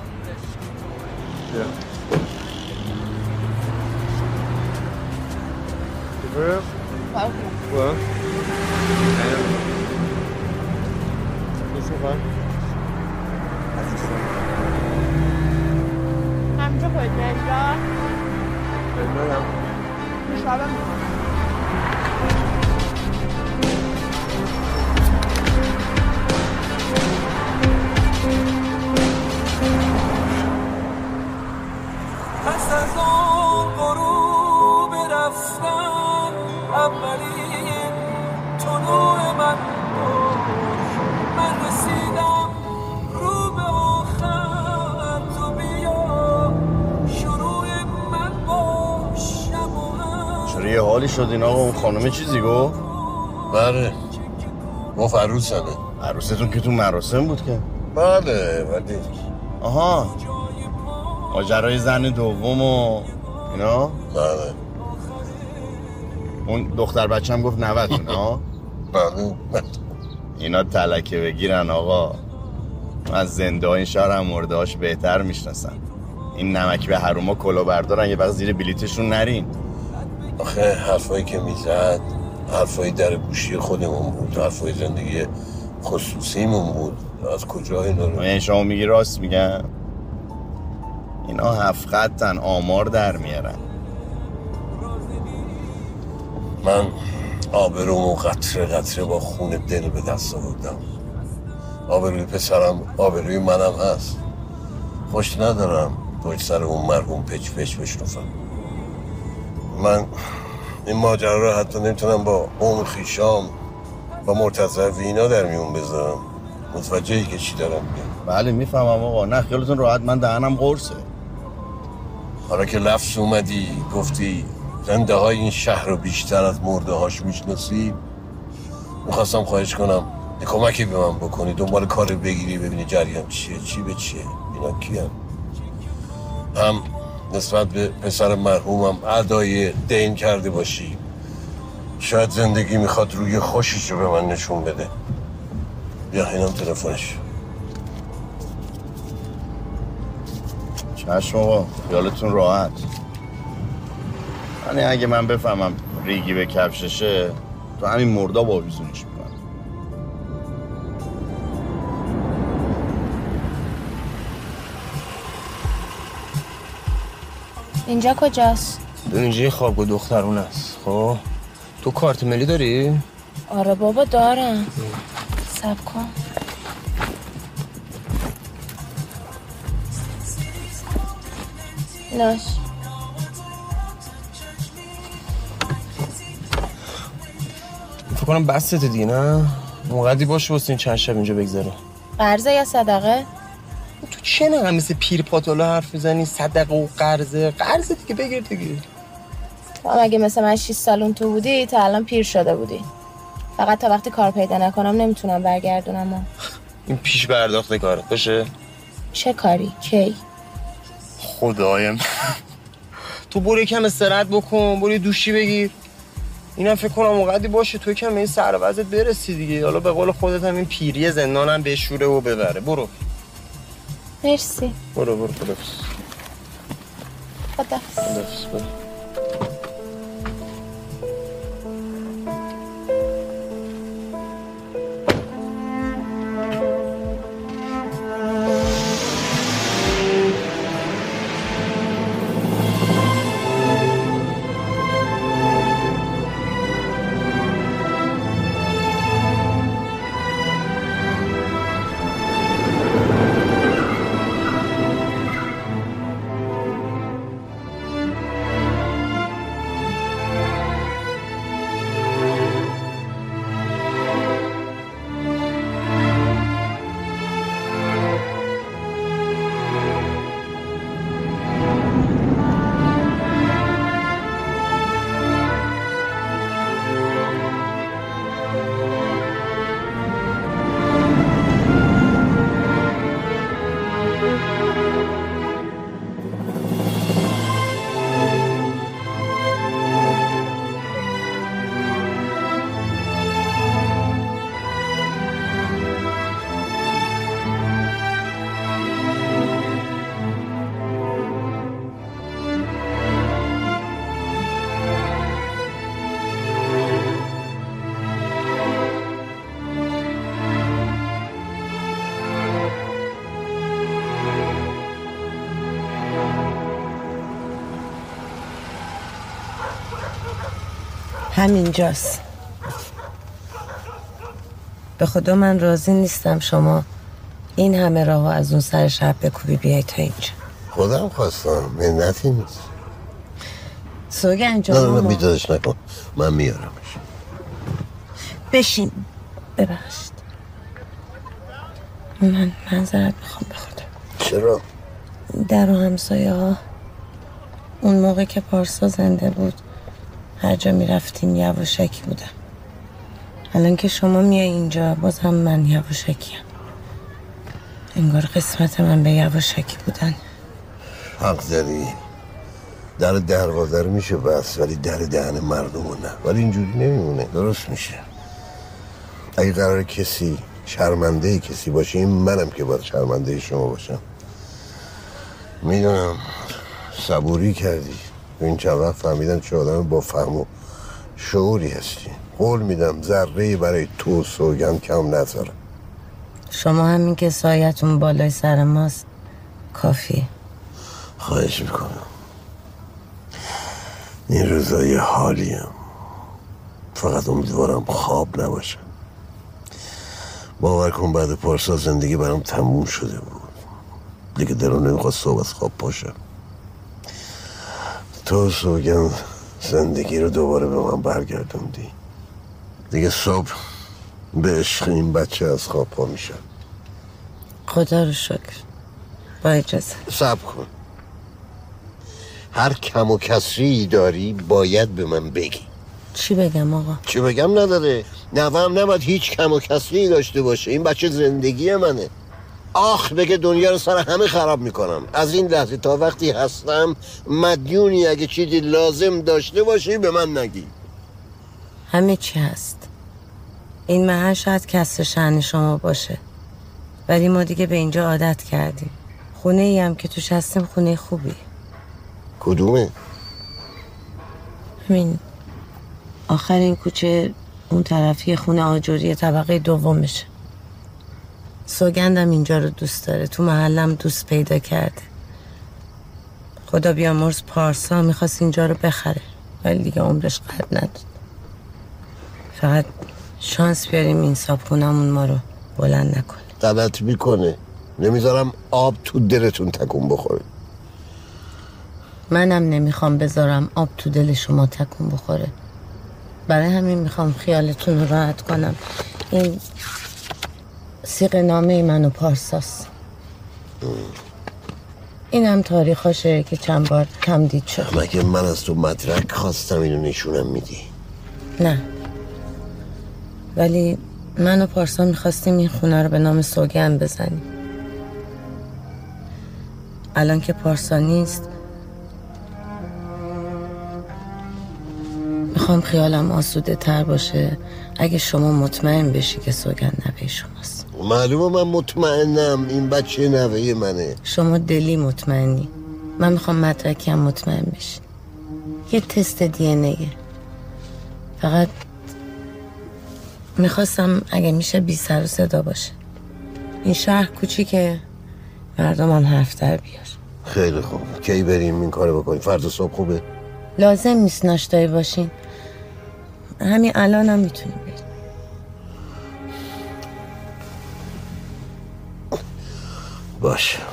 Speaker 9: یه حالی شد این آقا اون خانم چیزی گفت؟
Speaker 18: بله. گفت عروسنه
Speaker 9: عروستون که تو مراسم بود که.
Speaker 18: بله ولی
Speaker 9: آها. ماجرای زن دوم و اینا؟
Speaker 18: بله.
Speaker 9: اون دختر بچه هم گفت 90 ها
Speaker 18: بله.
Speaker 9: اینا تلکه بگیرن آقا. من از زنده این شهر هم مردهاش بهتر می‌شناسن. این نمک به حروما کلا بردارن یه وقت زیر بلیتشون نرین.
Speaker 18: حرفایی که می‌زد حرفای در گوشی خودمون بود حرفای زندگی خصوصیمون بود. از کجا اینا رو؟
Speaker 9: یعنی شما میگی راست میگن اینا هفت خطن آمار در میارن.
Speaker 18: من آبرومو قطره قطره با خون دل به دست آوردم. آبروی پسرم آبروی منم هست. خوش ندارم پشت سر اون مرحوم پچ پچ بشنفم من این ماجرا رو حتی نمی‌تونم با اون خیشام با مرتضی وینا در میون بذارم. متوجهی که چی دارم
Speaker 9: بله می‌فهمم آقا. نه خیالتون راحت. من دهنم قرصه.
Speaker 18: حالا که لفظ اومدی گفتی زنده های این شهر رو بیشتر از مرده هاش می‌شناسی می‌خواستم خواهش کنم یه کمکی به من بکنی. دنبال کار بگیری ببینی جریان چیه چی به چیه. اینا کیه هم نسبت به پسر مرحومم ادای دین کرده باشی شاید زندگی می‌خواد روی خوشیش رو به من نشون بده. بیا اینم تلفنش.
Speaker 9: چشم آقا خیالتون راحت. یعنی اگه من بفهمم ریگی به کفششه تو همین مردا با می‌کنم
Speaker 21: اینجا کجاست؟
Speaker 20: اینجا خوابگاه دخترون است. خب؟ تو کارت ملی داری؟
Speaker 21: آره بابا دارم. سب کن. ناش
Speaker 20: فکر کنم بسته دیگه نه؟ موقعی باشه واسه این چند شب اینجا بگذره.
Speaker 21: قرضه یا صدقه؟
Speaker 20: چه نقم مثل پیر پاتالا حرف می‌زنی صدقه و قرضه. قرضه دیگه بگیر دیگه.
Speaker 21: تو هم اگه مثل من 6 سال اون تو بودی تا الان پیر شده بودی. فقط تا وقتی کار پیدا نکنم نمی‌تونم برگردونم. و.
Speaker 20: این پیش پرداخت کاره باشه؟
Speaker 21: چه کاری؟ کی؟
Speaker 20: خدایم. تو برو یکم استراحت بکن برو دوشی بگیر. اینم فکر کنم اونقدی باشه تو کم این سر برسی دیگه. حالا به قول خودت هم این پیری زندانم بشوره و ببره. برو.
Speaker 21: مرسی
Speaker 20: برو برو خدافظ
Speaker 21: خدا
Speaker 20: خدافظ برو
Speaker 25: همینجاست. به خدا من راضی نیستم شما این همه راه از اون سر شب بکوبی بیای تا اینجا.
Speaker 18: خودم خواستم منتی نیست.
Speaker 25: سوگن
Speaker 18: نه نه. بیدادش نکن. من میارمش.
Speaker 25: بشین. ببخشید. من منظرت می‌خوام به خدا.
Speaker 18: چرا؟
Speaker 25: در و همسایه ها اون موقع که پارسا زنده بود هر جا می‌رفتیم یواشکی بودم. الان که شما میای اینجا باز هم من یواشکیم. انگار قسمت من به یواشکی بودن.
Speaker 18: حق داری در دروازه رو میشه بس ولی در دهن مردم نه. ولی اینجوری نمیمونه. درست میشه. اگه قرار کسی شرمنده کسی باشه این منم که باید شرمنده شما باشم. می‌دونم. صبوری کردی. این چند وقت فهمیدم چه آدم با فهم و شعوری هستی. قول میدم ذره برای تو سوگند کم نذارم
Speaker 25: شما همین که سایتون بالای سر ماست کافیه.
Speaker 18: خواهش می‌کنم. این روزا یه حالیم. فقط امیدوارم خواب نباشه. باور کن بعد پارسا زندگی برام تموم شده بود. دیگه دلم نمی‌خواد صبح از خواب پاشم. تو سوگن زندگی رو دوباره به من برگردوندی. دیگه صبح به عشق این بچه از خواب پا میشم
Speaker 25: خدا رو شکر. با اجازه.
Speaker 18: سب کن. هر کم و کسری داری باید به من بگی.
Speaker 25: چی بگم آقا؟
Speaker 18: چی بگم نداره. نوام نباید هیچ کم و کسری داشته باشه. این بچه زندگی منه. آخ بگه دنیا رو سر همه خراب می‌کنم از این لحظه تا وقتی هستم مدیونی اگه چیزی لازم داشته باشی به من نگی.
Speaker 25: همه چی هست. این محل شاید کسر شعن شما باشه. ولی ما دیگه به اینجا عادت کردیم. خونه ای هم که توش هستیم خونه خوبی.
Speaker 18: کدومه؟
Speaker 25: همین. آخر این کوچه اون طرفی خونه آجوری طبقه دومشه. سوگندم اینجا رو دوست داره. تو محلم دوست پیدا کرده. خدا بیامرز پارسا می‌خواست اینجا رو بخره. ولی دیگه عمرش قد نداد. فقط شانس بیاریم این صابخونمون ما رو بلند نکنه.
Speaker 18: غلط می‌کنه. نمی‌ذارم آب تو دلتون تکون بخوره.
Speaker 25: منم نمی‌خوام بذارم آب تو دل شما تکون بخوره. برای همین می‌خوام خیالتون رو راحت کنم. این سیق نامه من و پارساس این هم تاریخاشه که چند بار تمدید شد.
Speaker 18: مگه من از تو مدرک خواستم اینو نشونم میدی؟
Speaker 25: نه. ولی من و پارسا می‌خواستیم این خونه رو به نام سوگند بزنیم. الان که پارسا نیست
Speaker 23: می‌خوام خیالم آسوده تر باشه. اگه شما مطمئن بشی که سوگند نوه شماست
Speaker 18: معلومه من مطمئنم این بچه نوه منه.
Speaker 23: شما دلی مطمئنی. من می‌خوام مدرکی هم مطمئن بشی. یه تست دی فقط می‌خواستم اگه میشه بی سر و صدا باشه. این شهر کوچیکه. مردم هم در بیار.
Speaker 18: خیلی خوب. کی بریم این کارو بکنیم؟ فردا صبح خوبه؟
Speaker 23: لازم نیست ناشتایی باشین. همین الان هم می‌تونیم بریم.
Speaker 18: باشه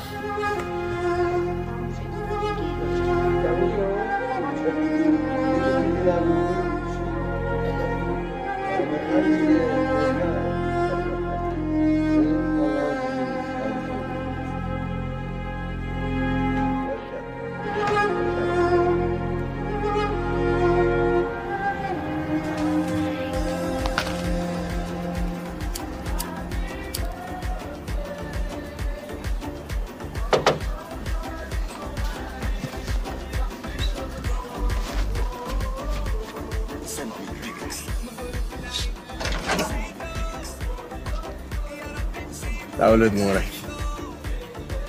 Speaker 20: تولد مبارک.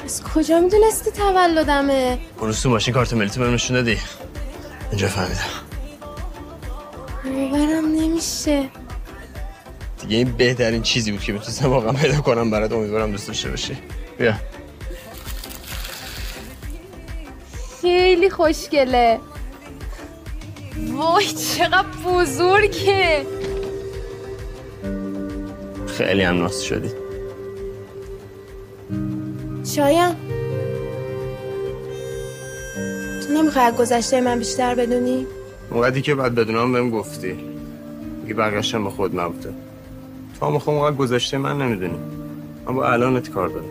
Speaker 21: از کجا می‌دونستی تولدمه؟
Speaker 20: اون تو ماشین کارت ملیتو بهم نشون دادی. اینجا فهمیدم.
Speaker 21: باورم نمیشه.
Speaker 20: دیگه این بهترین چیزی بود که می‌تونستم واقعا پیدا کنم برات. امیدوارم دوست داشته باشی. بیا.
Speaker 21: خیلی خوشگله. وای چقدر بزرگه.
Speaker 20: خیلی هم ناس شدی.
Speaker 21: شایم تو نمی‌خوای از گذشته من بیشتر بدونی؟
Speaker 20: موقعی که بعد بدونم بهم گفتی. دیگه بقیه‌شم به خود نبوده. تو هم خب موقع گذشته من نمی‌دونی. من با الانت کار دارم.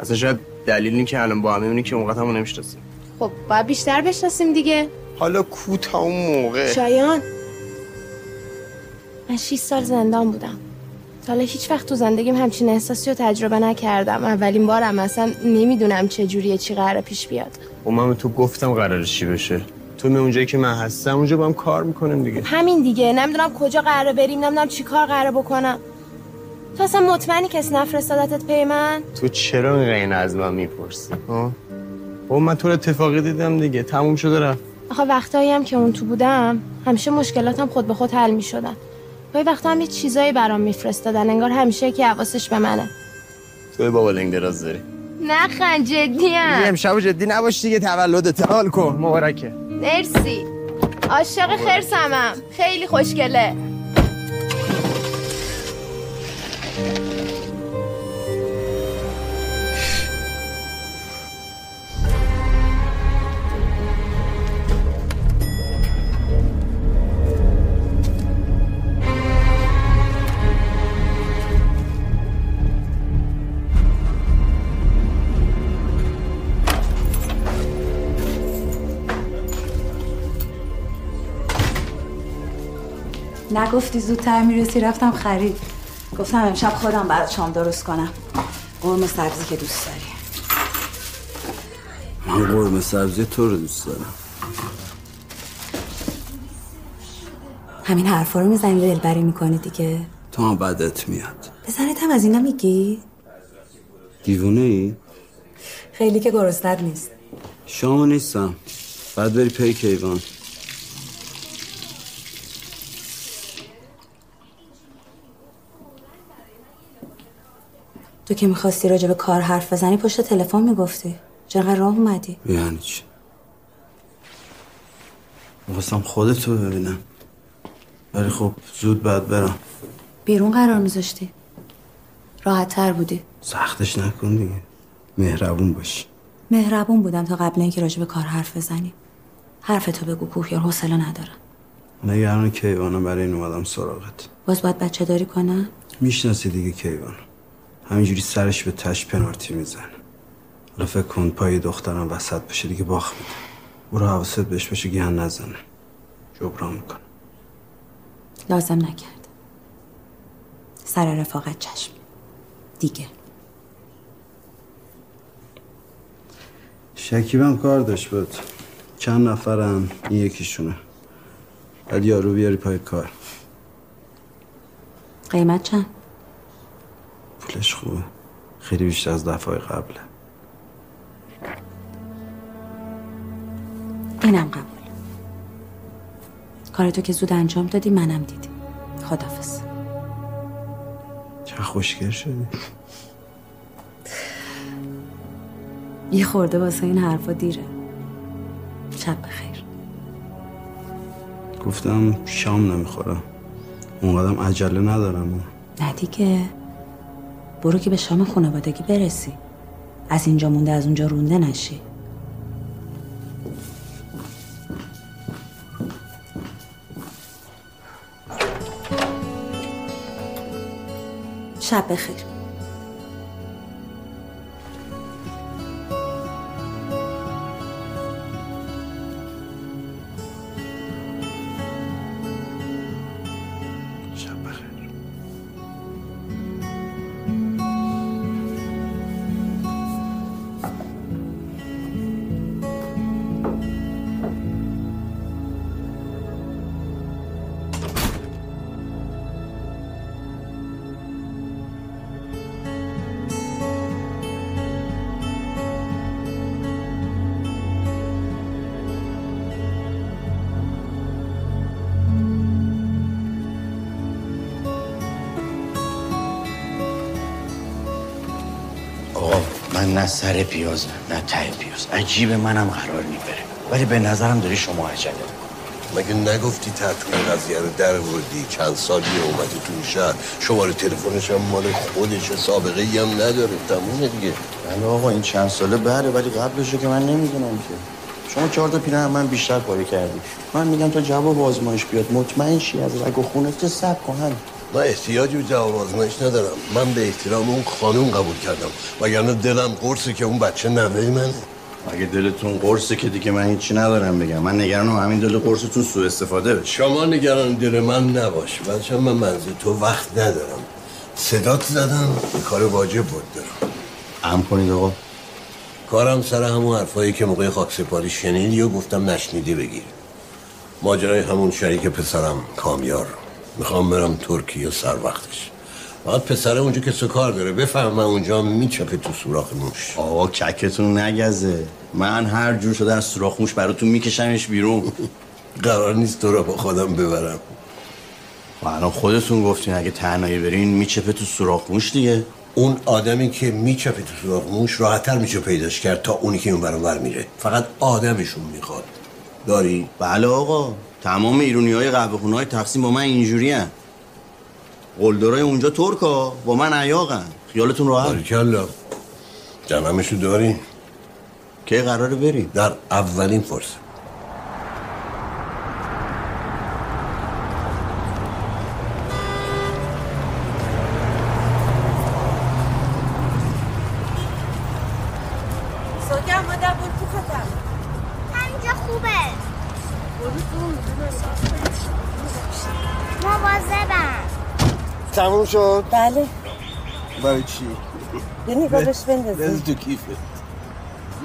Speaker 20: اصلا شاید دلیل این که الان با هم میمونی که موقع همون نمی‌شناسیم.
Speaker 21: خب باید بیشتر بشناسیم دیگه.
Speaker 20: حالا کو تا اون موقع.
Speaker 21: شایان. من 6 سال زندان بودم. حالا هیچ وقت تو زندگیم همچین احساسی رو تجربه نکردم. اولین بارم اصلا نمی‌دونم چه جوریه چی قراره پیش بیاد.
Speaker 20: من به تو گفتم قراره چی بشه. تو می اونجایی که من هستم اونجا با هم کار می‌کنیم دیگه.
Speaker 21: همین دیگه. نمی‌دونم کجا قراره بریم نمی‌دونم چی کار قراره بکنم. تو اصلا مطمئنی کسی نفرستادتت پی من؟
Speaker 20: تو چرا اینقدر از من می‌پرسی؟ ها؟ و من تو اتفاقی دیدم دیگه. تموم شده رفت.
Speaker 21: آخه وقتایی هم که اون تو بودم همیشه مشکلاتم خود به خود حل می‌شدن. گاهی وقتا هم یه چیزایی برام میفرستادن انگار همیشه که حواسش به منه.
Speaker 20: تو بابا لنگ دراز داری.
Speaker 21: نخند جدی
Speaker 20: دیگه امشب جدی نباش دیگه تولدت. حال کن. مبارکه.
Speaker 21: مرسی. عاشق خرسمم. خیلی خوشگله.
Speaker 26: نگفتی زودتر می‌رسی؟ رفتم خرید. گفتم امشب خودم برات شام درست کنم. قرمه سبزی که دوست داری.
Speaker 19: من قرمه سبزی تو رو دوست دارم.
Speaker 26: همین حرفا رو می‌زنی دلبری می‌کنی دیگه؟
Speaker 19: تو هم بدت میاد.
Speaker 26: بزنت هم از اینا میگی؟
Speaker 19: دیوونه ای؟
Speaker 26: خیلی که گرسنت نیست.
Speaker 19: شامو نیستم. بعد بری پی کیوان
Speaker 26: تو که می‌خواستی راجع به کار حرف بزنی پشت تلفن می‌گفتی. چقدر راه اومدی؟
Speaker 19: یعنی چی؟ می‌خواستم خودتو ببینم. ولی خب زود بعد برم.
Speaker 26: بیرون قرار میذاشتی. راحت تر بودی.
Speaker 19: سختش نکن دیگه. مهربون باشی.
Speaker 26: مهربون بودم تا قبل اینکه راجع به کار حرف بزنی. حرفتو بگو کوهیار حوصله ندارم.
Speaker 19: نگران کیوانم برای این اومدم سراغت.
Speaker 26: باز باید بچه داری کنم؟
Speaker 19: می‌شناسی دیگه کیوان همینجوری سرش به تش پنارتی می‌زنه. حالا فکر کن پای دخترم وسط بشه دیگه باخ میده. برو حواست بهش باشه گیهن نزنه. جبران می‌کنه.
Speaker 26: لازم نکرد. سر رفاقت چشم. دیگه.
Speaker 19: شکیبم کار داشت بود. چند نفرم این یکیشونه. بعد یارو بیاری پای کار.
Speaker 26: قیمت چند؟
Speaker 19: پولش خوبه. خیلی بیشتر از دفعه قبله.
Speaker 26: اینم قبول. کارتو که زود انجام دادی منم دیدی خدافز
Speaker 19: چه خوشگل شدی.
Speaker 26: یه خورده واسه این حرفا دیره. شب بخیر.
Speaker 19: گفتم شام نمی‌خورم. اونقدرم عجله ندارم.
Speaker 26: نه دیگه. برو که به شام خانوادگی برسی. از اینجا مونده از اونجا رونده نشی. شب بخیر.
Speaker 9: نه سر پیاز نه ته پیاز. عجیب منم قرار می‌بره ولی به نظرم داری شما عجله.
Speaker 18: مگه نگفتی تحت این قضیه رو در وردی؟ چند سالی اومده تو شهر. شماره تلفنش هم مال خودشه سابقه ای هم نداره. تمومه دیگه.
Speaker 9: بله آقا این چند ساله بله ولی قبلشو که من نمی‌دونم که. شما چهار تا پیرن من بیشتر پاره کردی. من میگم تا جواب آزمایش بیاد مطمئن شی از رگ و خونت سب کن
Speaker 18: من احتیاجی به جواب آزمایش ندارم. من به احترام اون خانوم قبول کردم. وگرنه دلم قرصه که اون بچه نوه منه.
Speaker 9: اگه دلتون قرصه که دیگه من هیچی ندارم بگم. من نگرانم همین دل قرصتون سوء استفاده بشه.
Speaker 18: شما نگران دل من نباش. بچه من منزل تو وقت ندارم. صدات زدم کار واجب بود دارم.
Speaker 9: ام کنید آقا.
Speaker 18: کارم سر همون حرفایی که موقع خاک سپاری شنیدی و گفتم نشنیدی بگیر. ماجرای همون شریک پسرم کامیار. می‌خوام برم ترکیه سر وقتش. باید پسر اونجا که کار داره بفهمم اونجا میچپه تو سوراخ موش.
Speaker 9: آقا ککتون نگزه. من هر جور شده از سوراخ موش براتون میکشمش بیرون.
Speaker 18: قرار نیست تو رو با خودم ببرم.
Speaker 9: و الان خودتون گفتین اگه تنهایی برین میچپه تو سوراخ موش دیگه.
Speaker 18: اون آدمی که میچپه تو سوراخ موش راحتتر میشه پیداش کرد تا اونی که اون برانور میره. فقط آدمشون می‌خواد. داری؟
Speaker 9: بله آقا. تمام ایرونی های قهوه های تقسیم با من اینجوری هن قلدرای اونجا ترکا با من عیاقن. خیالتون راحت؟
Speaker 18: باریکلا جمعمشو داری؟
Speaker 9: کی قراره بری؟
Speaker 18: در اولین فرصت.
Speaker 11: برای چی؟
Speaker 14: یه نگاه بهش
Speaker 11: بنداز
Speaker 14: بندازی
Speaker 11: تو کیفه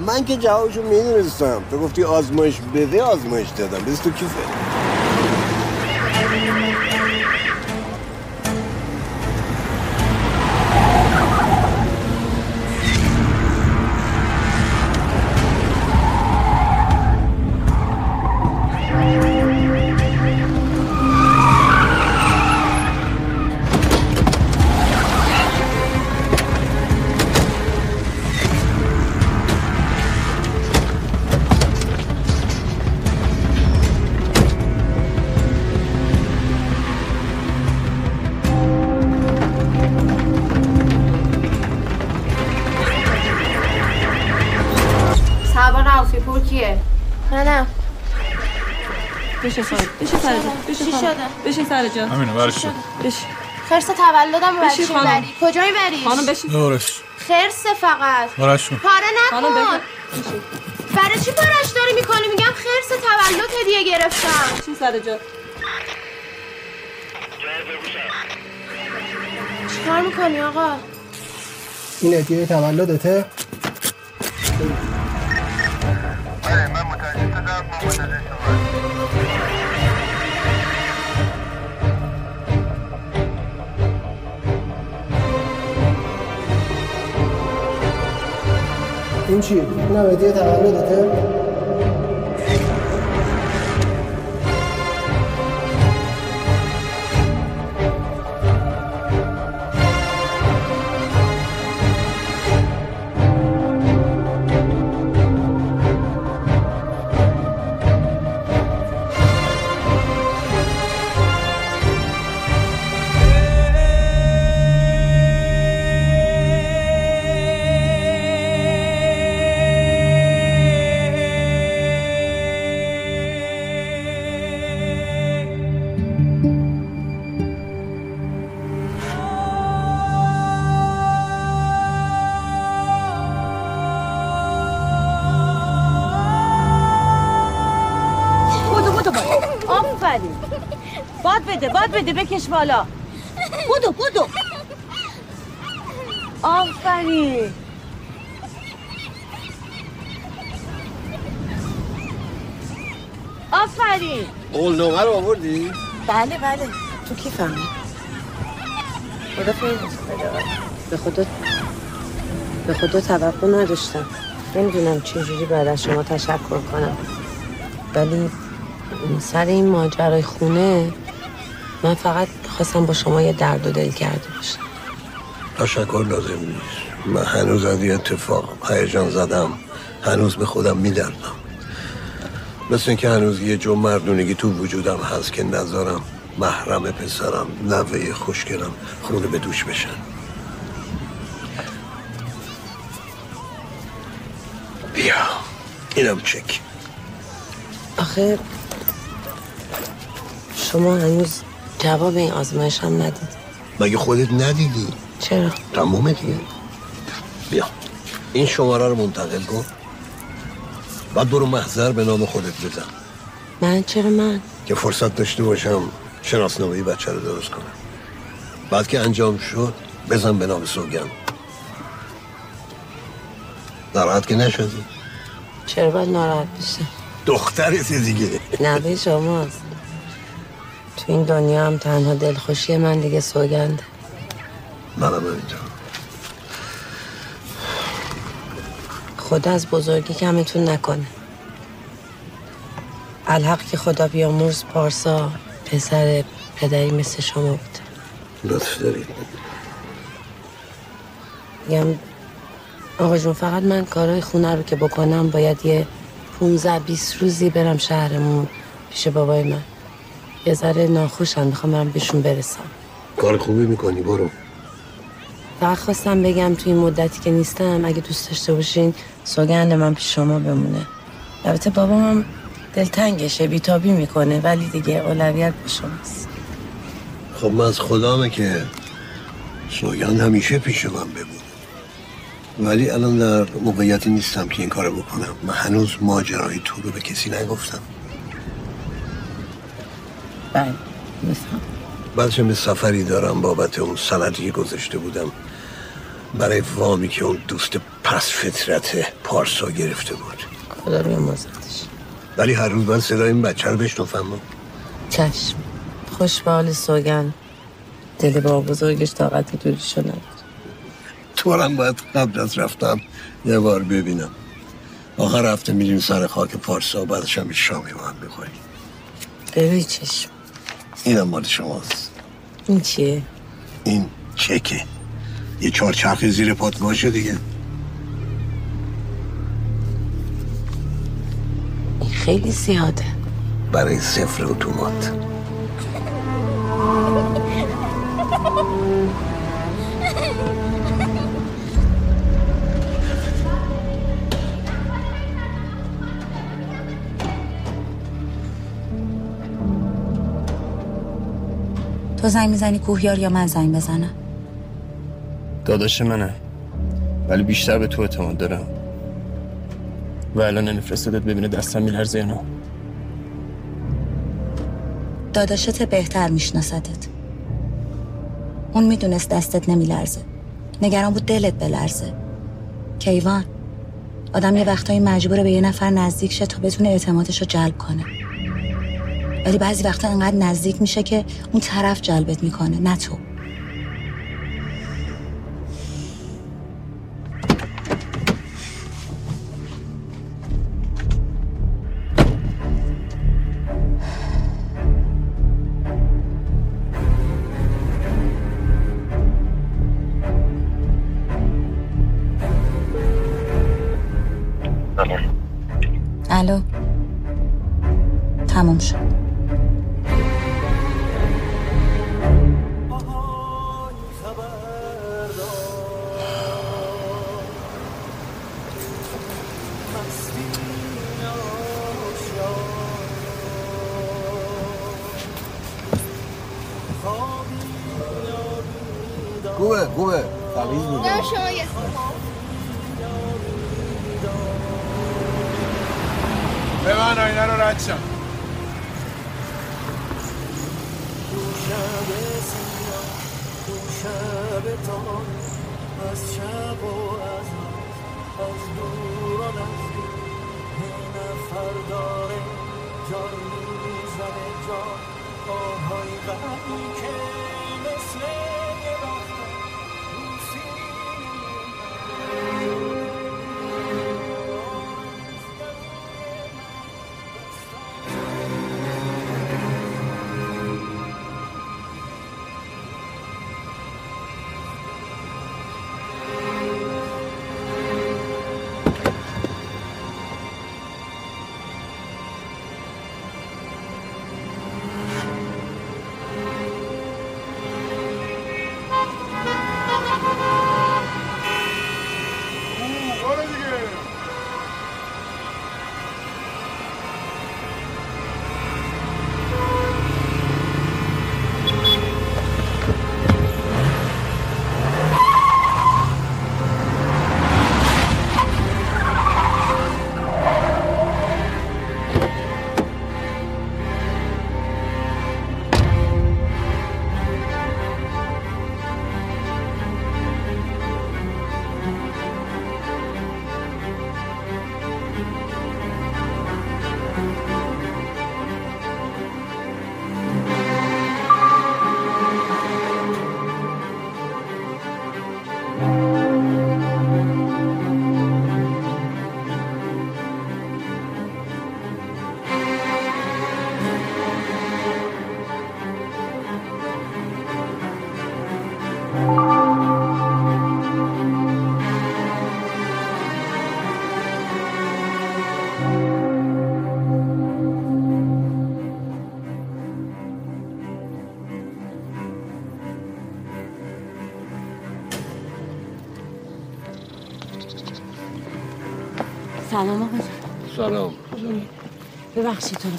Speaker 11: من که جوابشو می‌دونستم. تو گفتی آزمایش بده آزمایش دادم. بز تو کیفه
Speaker 14: بشه سر بشه سر جا بشه
Speaker 21: چی؟
Speaker 14: بشه سر جا.
Speaker 8: همینه برش
Speaker 14: بشه.
Speaker 21: خرس تولدم چی
Speaker 14: خانم.
Speaker 21: بری؟ کجا می‌بری؟
Speaker 14: خانم بشین.
Speaker 8: دورش
Speaker 21: خرس فقط.
Speaker 8: برش
Speaker 21: پاره
Speaker 14: خانم
Speaker 21: نکن
Speaker 14: بشین
Speaker 21: برای چی پارش داری می‌کنی؟ میگم خرس تولد هدیه گرفتم.
Speaker 14: بشین سر جا.
Speaker 21: چیکار می‌کنی آقا؟
Speaker 27: این هدیه تولدته؟ این چی؟ این هم هدیه تولدته؟
Speaker 23: بودو بده بکش بالا. بودو بودو. آفرین. آفرین.
Speaker 9: قول نامه رو آوردی؟
Speaker 23: بله بله. تو کیفم خدا خیلی به خدا به خدا توقع نداشتم. نمی‌دونم چجوری بعد از شما تشکر کنم. ولی سر این ماجرای خونه من فقط خواستم با شما یه درد و دل کرده باشم.
Speaker 18: تشکر لازم نیست. من هنوز از این اتفاق هیجان زدم. هنوز به خودم میدردم. مثل اینکه هنوز یه جو مردونگی تو وجودم هست که نذارم محرم پسرم نوه خوشگلم خونه به دوش بشن. بیا اینم چک.
Speaker 23: آخه شما هنوز جواب این آزمایش هم ندید.
Speaker 18: مگه خودت ندیدی؟
Speaker 23: چرا؟
Speaker 18: تمومه دیگه. بیا. این شماره رو منتقل کن. بعد برو محضر به نام خودت بزن.
Speaker 23: من؟ چرا من؟
Speaker 18: که فرصت داشته باشم شناسنامه بچه رو درست کنم. بعد که انجام شد بزن به نام سوگن ناراحت که نشدی؟
Speaker 23: چرا باید ناراحت بشم؟
Speaker 18: دخترت دیگه.
Speaker 23: نوه شماست. تو این دنیا هم تنها دلخوشی من دیگه سوگنده
Speaker 18: منم همینطور
Speaker 23: خدا از بزرگی کمتون نکنه. الحق که خدا بیامرز پارسا پسر پدری مثل شما بود.
Speaker 18: لطف دارید.
Speaker 23: میگم آقا جون فقط من کارهای خونه رو که بکنم باید یه 15 20 روزی برم شهرمون پیش بابای من. یه ذره ناخوشم می‌خوام برم بهشون برسم.
Speaker 18: کار خوبی می‌کنی برو.
Speaker 23: فقط خواستم بگم تو این مدتی که نیستم اگه دوست داشته باشین سوگند من پیش شما بمونه. البته بابام هم دلتنگشه بیتابی می‌کنه ولی دیگه اولویت به شماست.
Speaker 18: خب من از خدامه که سوگن همیشه پیش من بمونه. ولی الان در موقعیتی نیستم که این کارو بکنم. من هنوز ماجرای تو رو به کسی نگفتم.
Speaker 23: بله. میفهم
Speaker 18: بعدش به سفری دارم بابت اون سندی که گذاشته بودم. برای وامی که اون دوست پس فطرت پارسا گرفته بود.
Speaker 23: خدا بیامرزتش
Speaker 18: ولی هر روز من صدای این بچه رو بشنفم
Speaker 23: چشم. خوش به حال سوگن. دل با بزرگش طاقت دوریشو نداره.
Speaker 18: تو هم باید قبل از رفتم یه بار ببینم. آخر هفته میریم سر خاک پارسا بعدش هم شامی با هم می‌خوریم.
Speaker 23: ببین چشم.
Speaker 18: اینم مال شماست.
Speaker 23: این چیه؟
Speaker 18: این چکه. یه چهارچرخ زیر پات باشه دیگه.
Speaker 23: این خیلی زیاده.
Speaker 18: برای صفر اتومات.
Speaker 26: تو زنگ می‌زنی کوهیار یا من زنگ بزنم؟
Speaker 20: داداش منه. ولی بیشتر به تو اعتماد دارم. و الان نمیفرستدت ببینه دستم میلرزه یا نه.
Speaker 26: داداشت بهتر میشناستت اون می‌دونست دستت نمیلرزه. نگران بود دلت بلرزه. کیوان آدم یه وقتایی مجبوره به یه نفر نزدیک شه تا بتونه اعتمادش رو جلب کنه. ولی بعضی وقتا انقدر نزدیک میشه که اون طرف جلبت می‌کنه نه تو.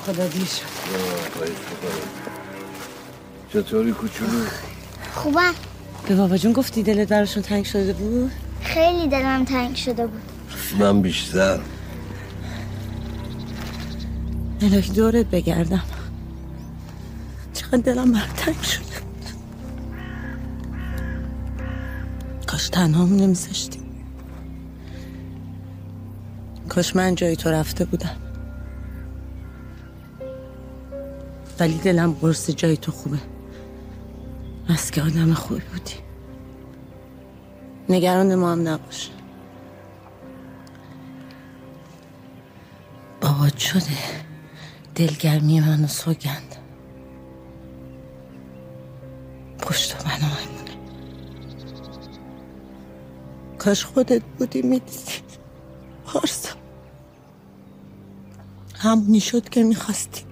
Speaker 25: خدا دیر شد.
Speaker 18: چطوری کوچولو؟
Speaker 22: خوبم
Speaker 25: به بابا جون گفتی دلت براشون تنگ شده بود؟
Speaker 22: خیلی دلم تنگ شده بود.
Speaker 18: من بیشتر.
Speaker 25: الهی دورت بگردم. چقدر دلم برات تنگ شده بود. کاش تنهامون نمیذاشتی کاش من جای تو رفته بودم. ولی دلم قرص جای تو خوبه. از که آدم خوبی بودی. نگران ما هم نباش. بابات شده دلگرمی منو سوگند. پشت و بناهمونه کاش خودت بودی می‌دیدی. پارسا. همونی شد که می‌خواستی.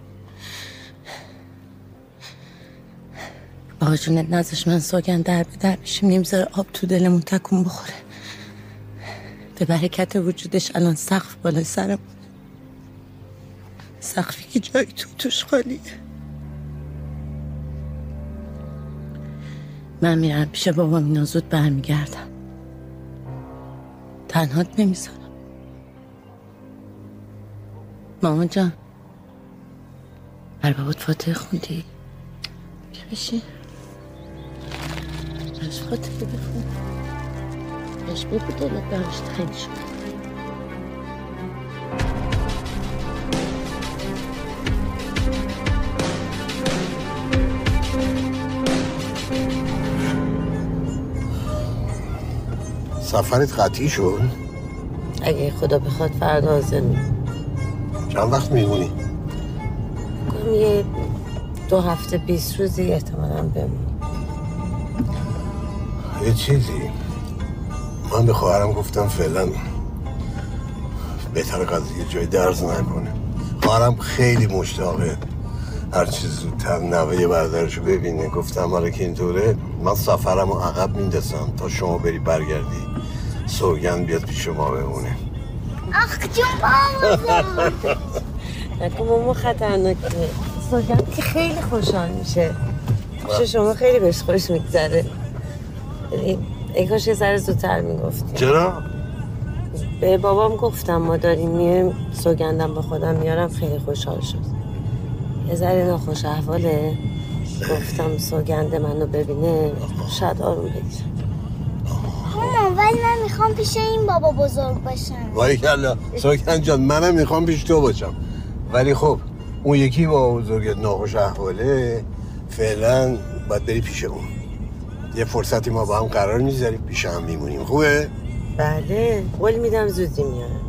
Speaker 25: جونت نزش من سوگند در به در بشیم نمی‌ذاره آب تو دلمون تکون بخوره. به برکت وجودش الان سقف بالای سرم. سقفی که جای تو توش خالیه من میرم پیش بابا اینا زود برمیگردم تنهات نمی‌ذارم مامان جان. بر بابات فاتحه خوندی؟ بیا بشین براش فاتحه بخون بهش بگو دلت براش تنگ شد.
Speaker 18: سفرت قطعی شد؟
Speaker 25: اگه خدا بخواد فردا می‌شم.
Speaker 18: چند وقت میمونی؟
Speaker 25: یه دو هفته بیست روزی احتمالا بمونی
Speaker 18: یه چیزی. من به خواهرم گفتم فعلا بهتر قضیه جای درز نکنه. خواهرم خیلی مشتاقه هر چیز زودتر نوه برادرشو ببینه. گفتم آره که اینطوره. من سفرم رو عقب میندازم تا شما بری برگردی. سوگن بیاد پیش ما بمونه.
Speaker 22: آخ جون بابا
Speaker 23: نکن ماما خطرناکه سوگن که خیلی خوشحال میشه. پیش شما خیلی بهش خوش میگذره. ای کاش یه ذره زودتر می‌گفتی.
Speaker 18: چرا؟
Speaker 23: به بابام گفتم ما داریم میایم سوگندم به خودم میارم خیلی خوشحال شد. یه ذره ناخوش احواله. گفتم سوگند منو ببینه شاید آروم بگیره.
Speaker 22: مامان ولی من می‌خوام پیش این بابا بزرگ باشم.
Speaker 18: ولی کلا سوگن جان منم می‌خوام پیش تو باشم. ولی خب اون یکی با بزرگت ناخوش احواله فعلا باید بری پیش اون. یه فرصتی ما با هم قرار می‌ذاریم پیش هم میمونیم. خوبه؟
Speaker 23: بله قول میدم زودی میارم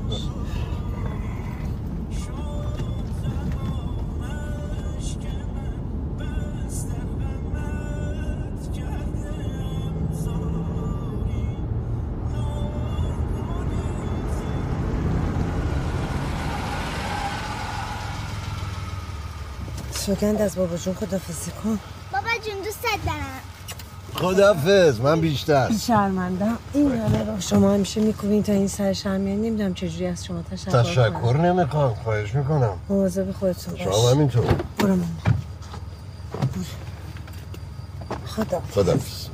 Speaker 23: سوگند از بابا جون خدافزی کن.
Speaker 22: بابا جون دوست دارم.
Speaker 18: خدافز من بیشتر.
Speaker 23: شرمندم این همه راه شما همیشه می‌کنین تا این سر شرمیه نمی‌دونم چجوری از شما تشکر
Speaker 18: تشکر نمی‌خوام خواهش می‌کنم.
Speaker 23: مواظب خودتون باش.
Speaker 18: شما همینطور
Speaker 23: برو ماما خدا
Speaker 18: خدافز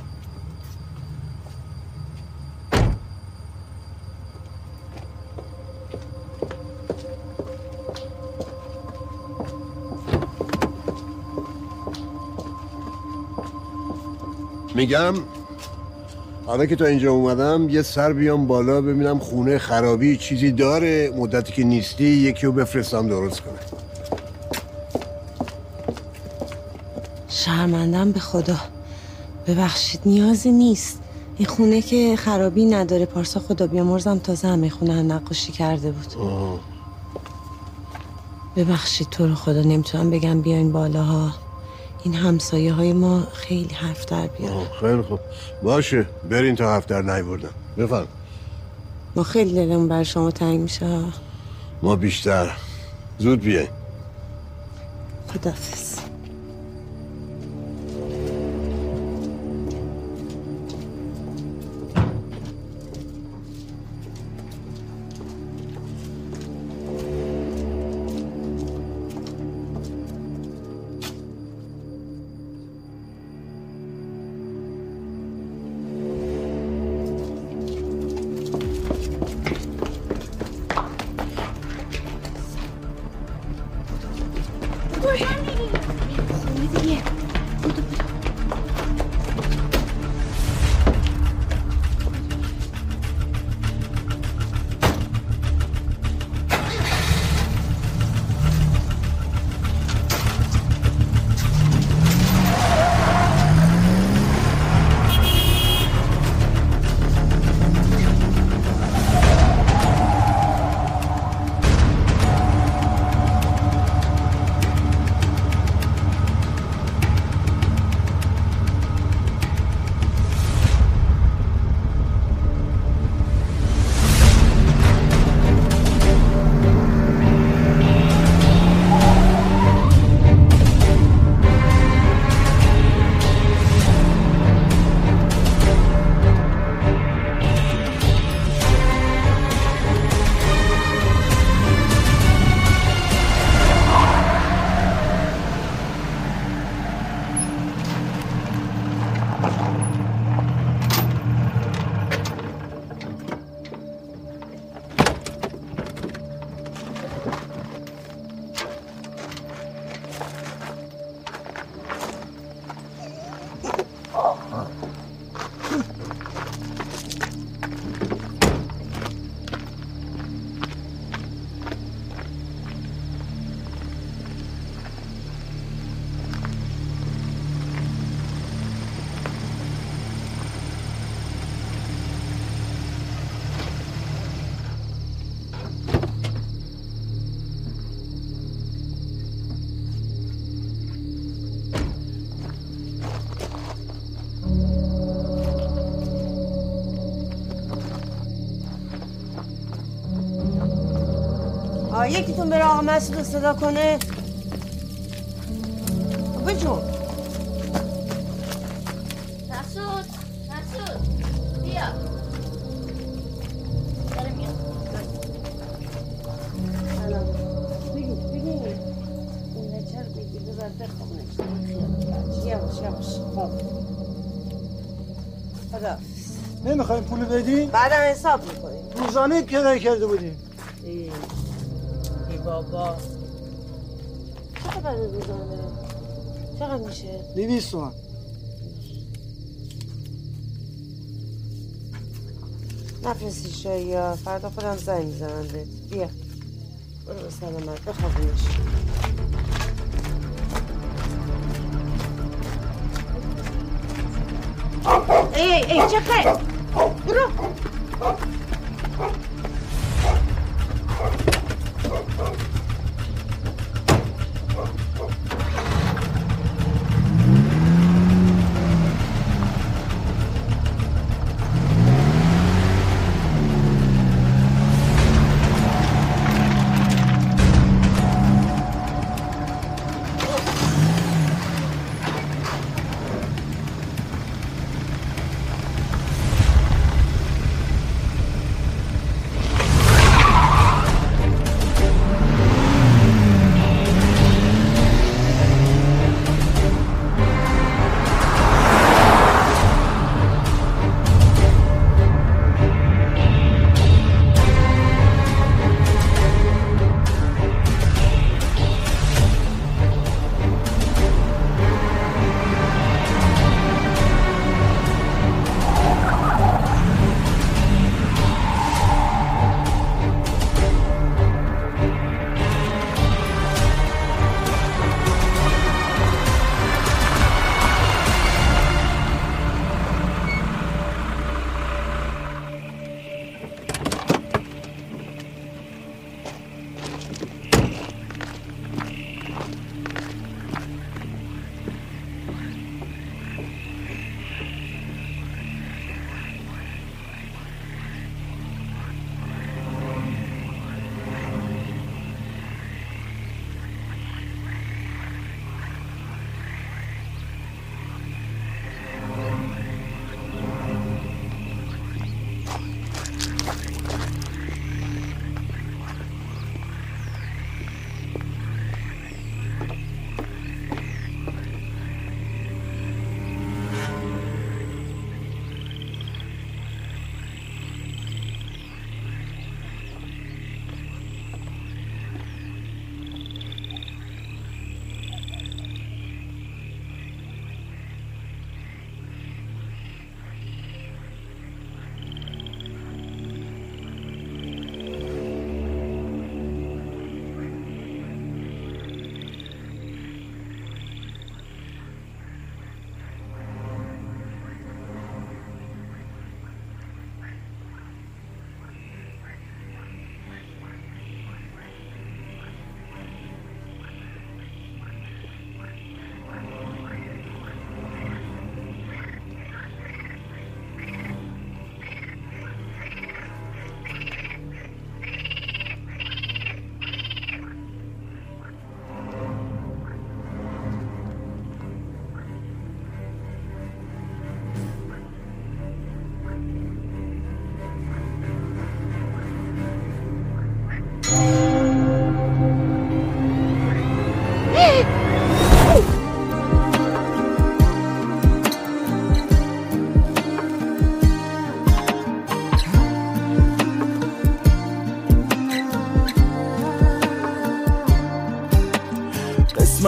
Speaker 18: میگم حالا که تا اینجا اومدم یه سر بیام بالا ببینم خونه خرابی چیزی داره مدتی که نیستی یکی رو بفرستم درست کنه.
Speaker 23: شرمندم به خدا. ببخشید نیازی نیست. این خونه که خرابی نداره پارسا خدا بیامرزم تازه همه خونه هم نقاشی کرده بود. ببخشید تو رو خدا نمی‌تونم بگم بیاین بالاها. این همسایه های ما خیلی حرف در بیارن.
Speaker 18: خیلی خوب. باشه برین تا هفت در نیوردم بفرم.
Speaker 23: ما خیلی دلمون بر شما تنگ میشه. ها.
Speaker 18: ما بیشتر. زود بیاین.
Speaker 23: خدافز آقا یکیتون بره آقا مسعود رو صدا کنه.
Speaker 22: مسعود مسعود بیا. داره میاد.
Speaker 23: سلام. بگو بگو. این بچه رو بگیر ببر بخوابونش خیال یواش یواش خب. خدا.
Speaker 27: نمی‌خوایم پول بدی؟
Speaker 23: بعدا حساب می‌کنیم.
Speaker 27: روزانه کرایه کرده بودیم.
Speaker 23: بابا. چقدر روزانه چقدر میشه؟
Speaker 27: دویست تومن
Speaker 23: نفرستی شایی فردا خودم زنگ می‌زنم بهت. بیا. برو سلامت بخوابونش. ای ای ای خیر؟ برو.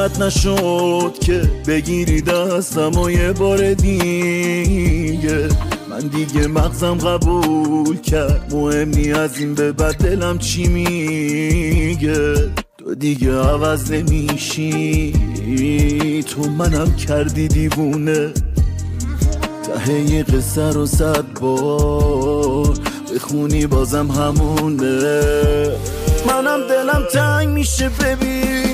Speaker 28: قسمت نشد که بگیری دستم و یه بار دیگه. من دیگه مغزم قبول کرد. مهمی از این به بعد دلم چی میگه؟ تو دیگه عوض نمیشی. تو منم کردی دیوونه. ته یه قصه رو صد بار بخونی بازم همونه. منم دلم تنگ میشه ببین.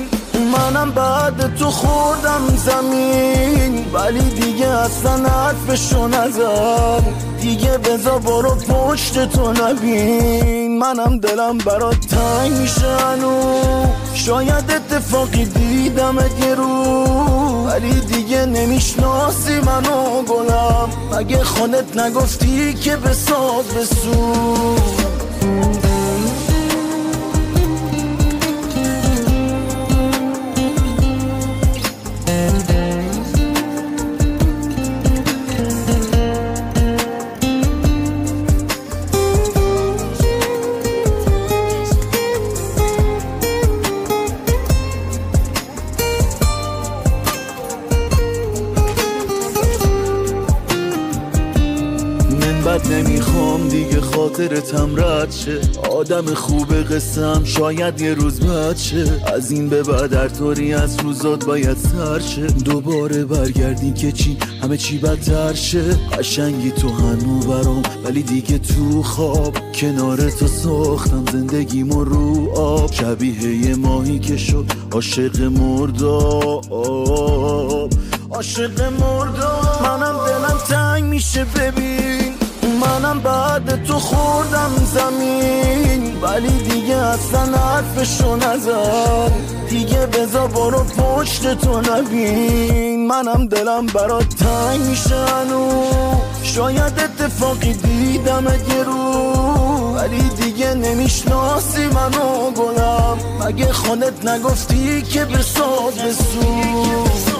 Speaker 28: منم بعد تو خوردم زمین ولی دیگه اصلا حرفشو نزن. دیگه بزا برو پشت تو نبین. منم دلم برات تنگ میشه شاید اتفاقی دیدم یه رو ولی دیگه نمی‌شناسی منو گلم. مگه خانت نگفتی که بساز بسو خاطرتم رد شه. آدم خوب قسم شاید یه روز بد شه. از این به بعد هر طوری از روزات باید سر شه. دوباره برگردی که چی؟ همه چی بدتر شه. قشنگی تو هنو برام ولی دیگه تو خواب. کنار تو ساختم زندگیمو رو آب. شبیه یه ماهی که شد عاشق مرداب عاشق مرداب منم دلم تنگ میشه ببین. منم بعد تو خوردم زمین. ولی دیگه اصلا حرفشو نزن. دیگه بزا برو پشت تو نبین. منم دلم برات تنگ میشه شاید اتفاقی دیدم یه رو. ولی دیگه نمی‌شناسی منو گلم. مگه خانت نگفتی که بساز بسو
Speaker 29: Thank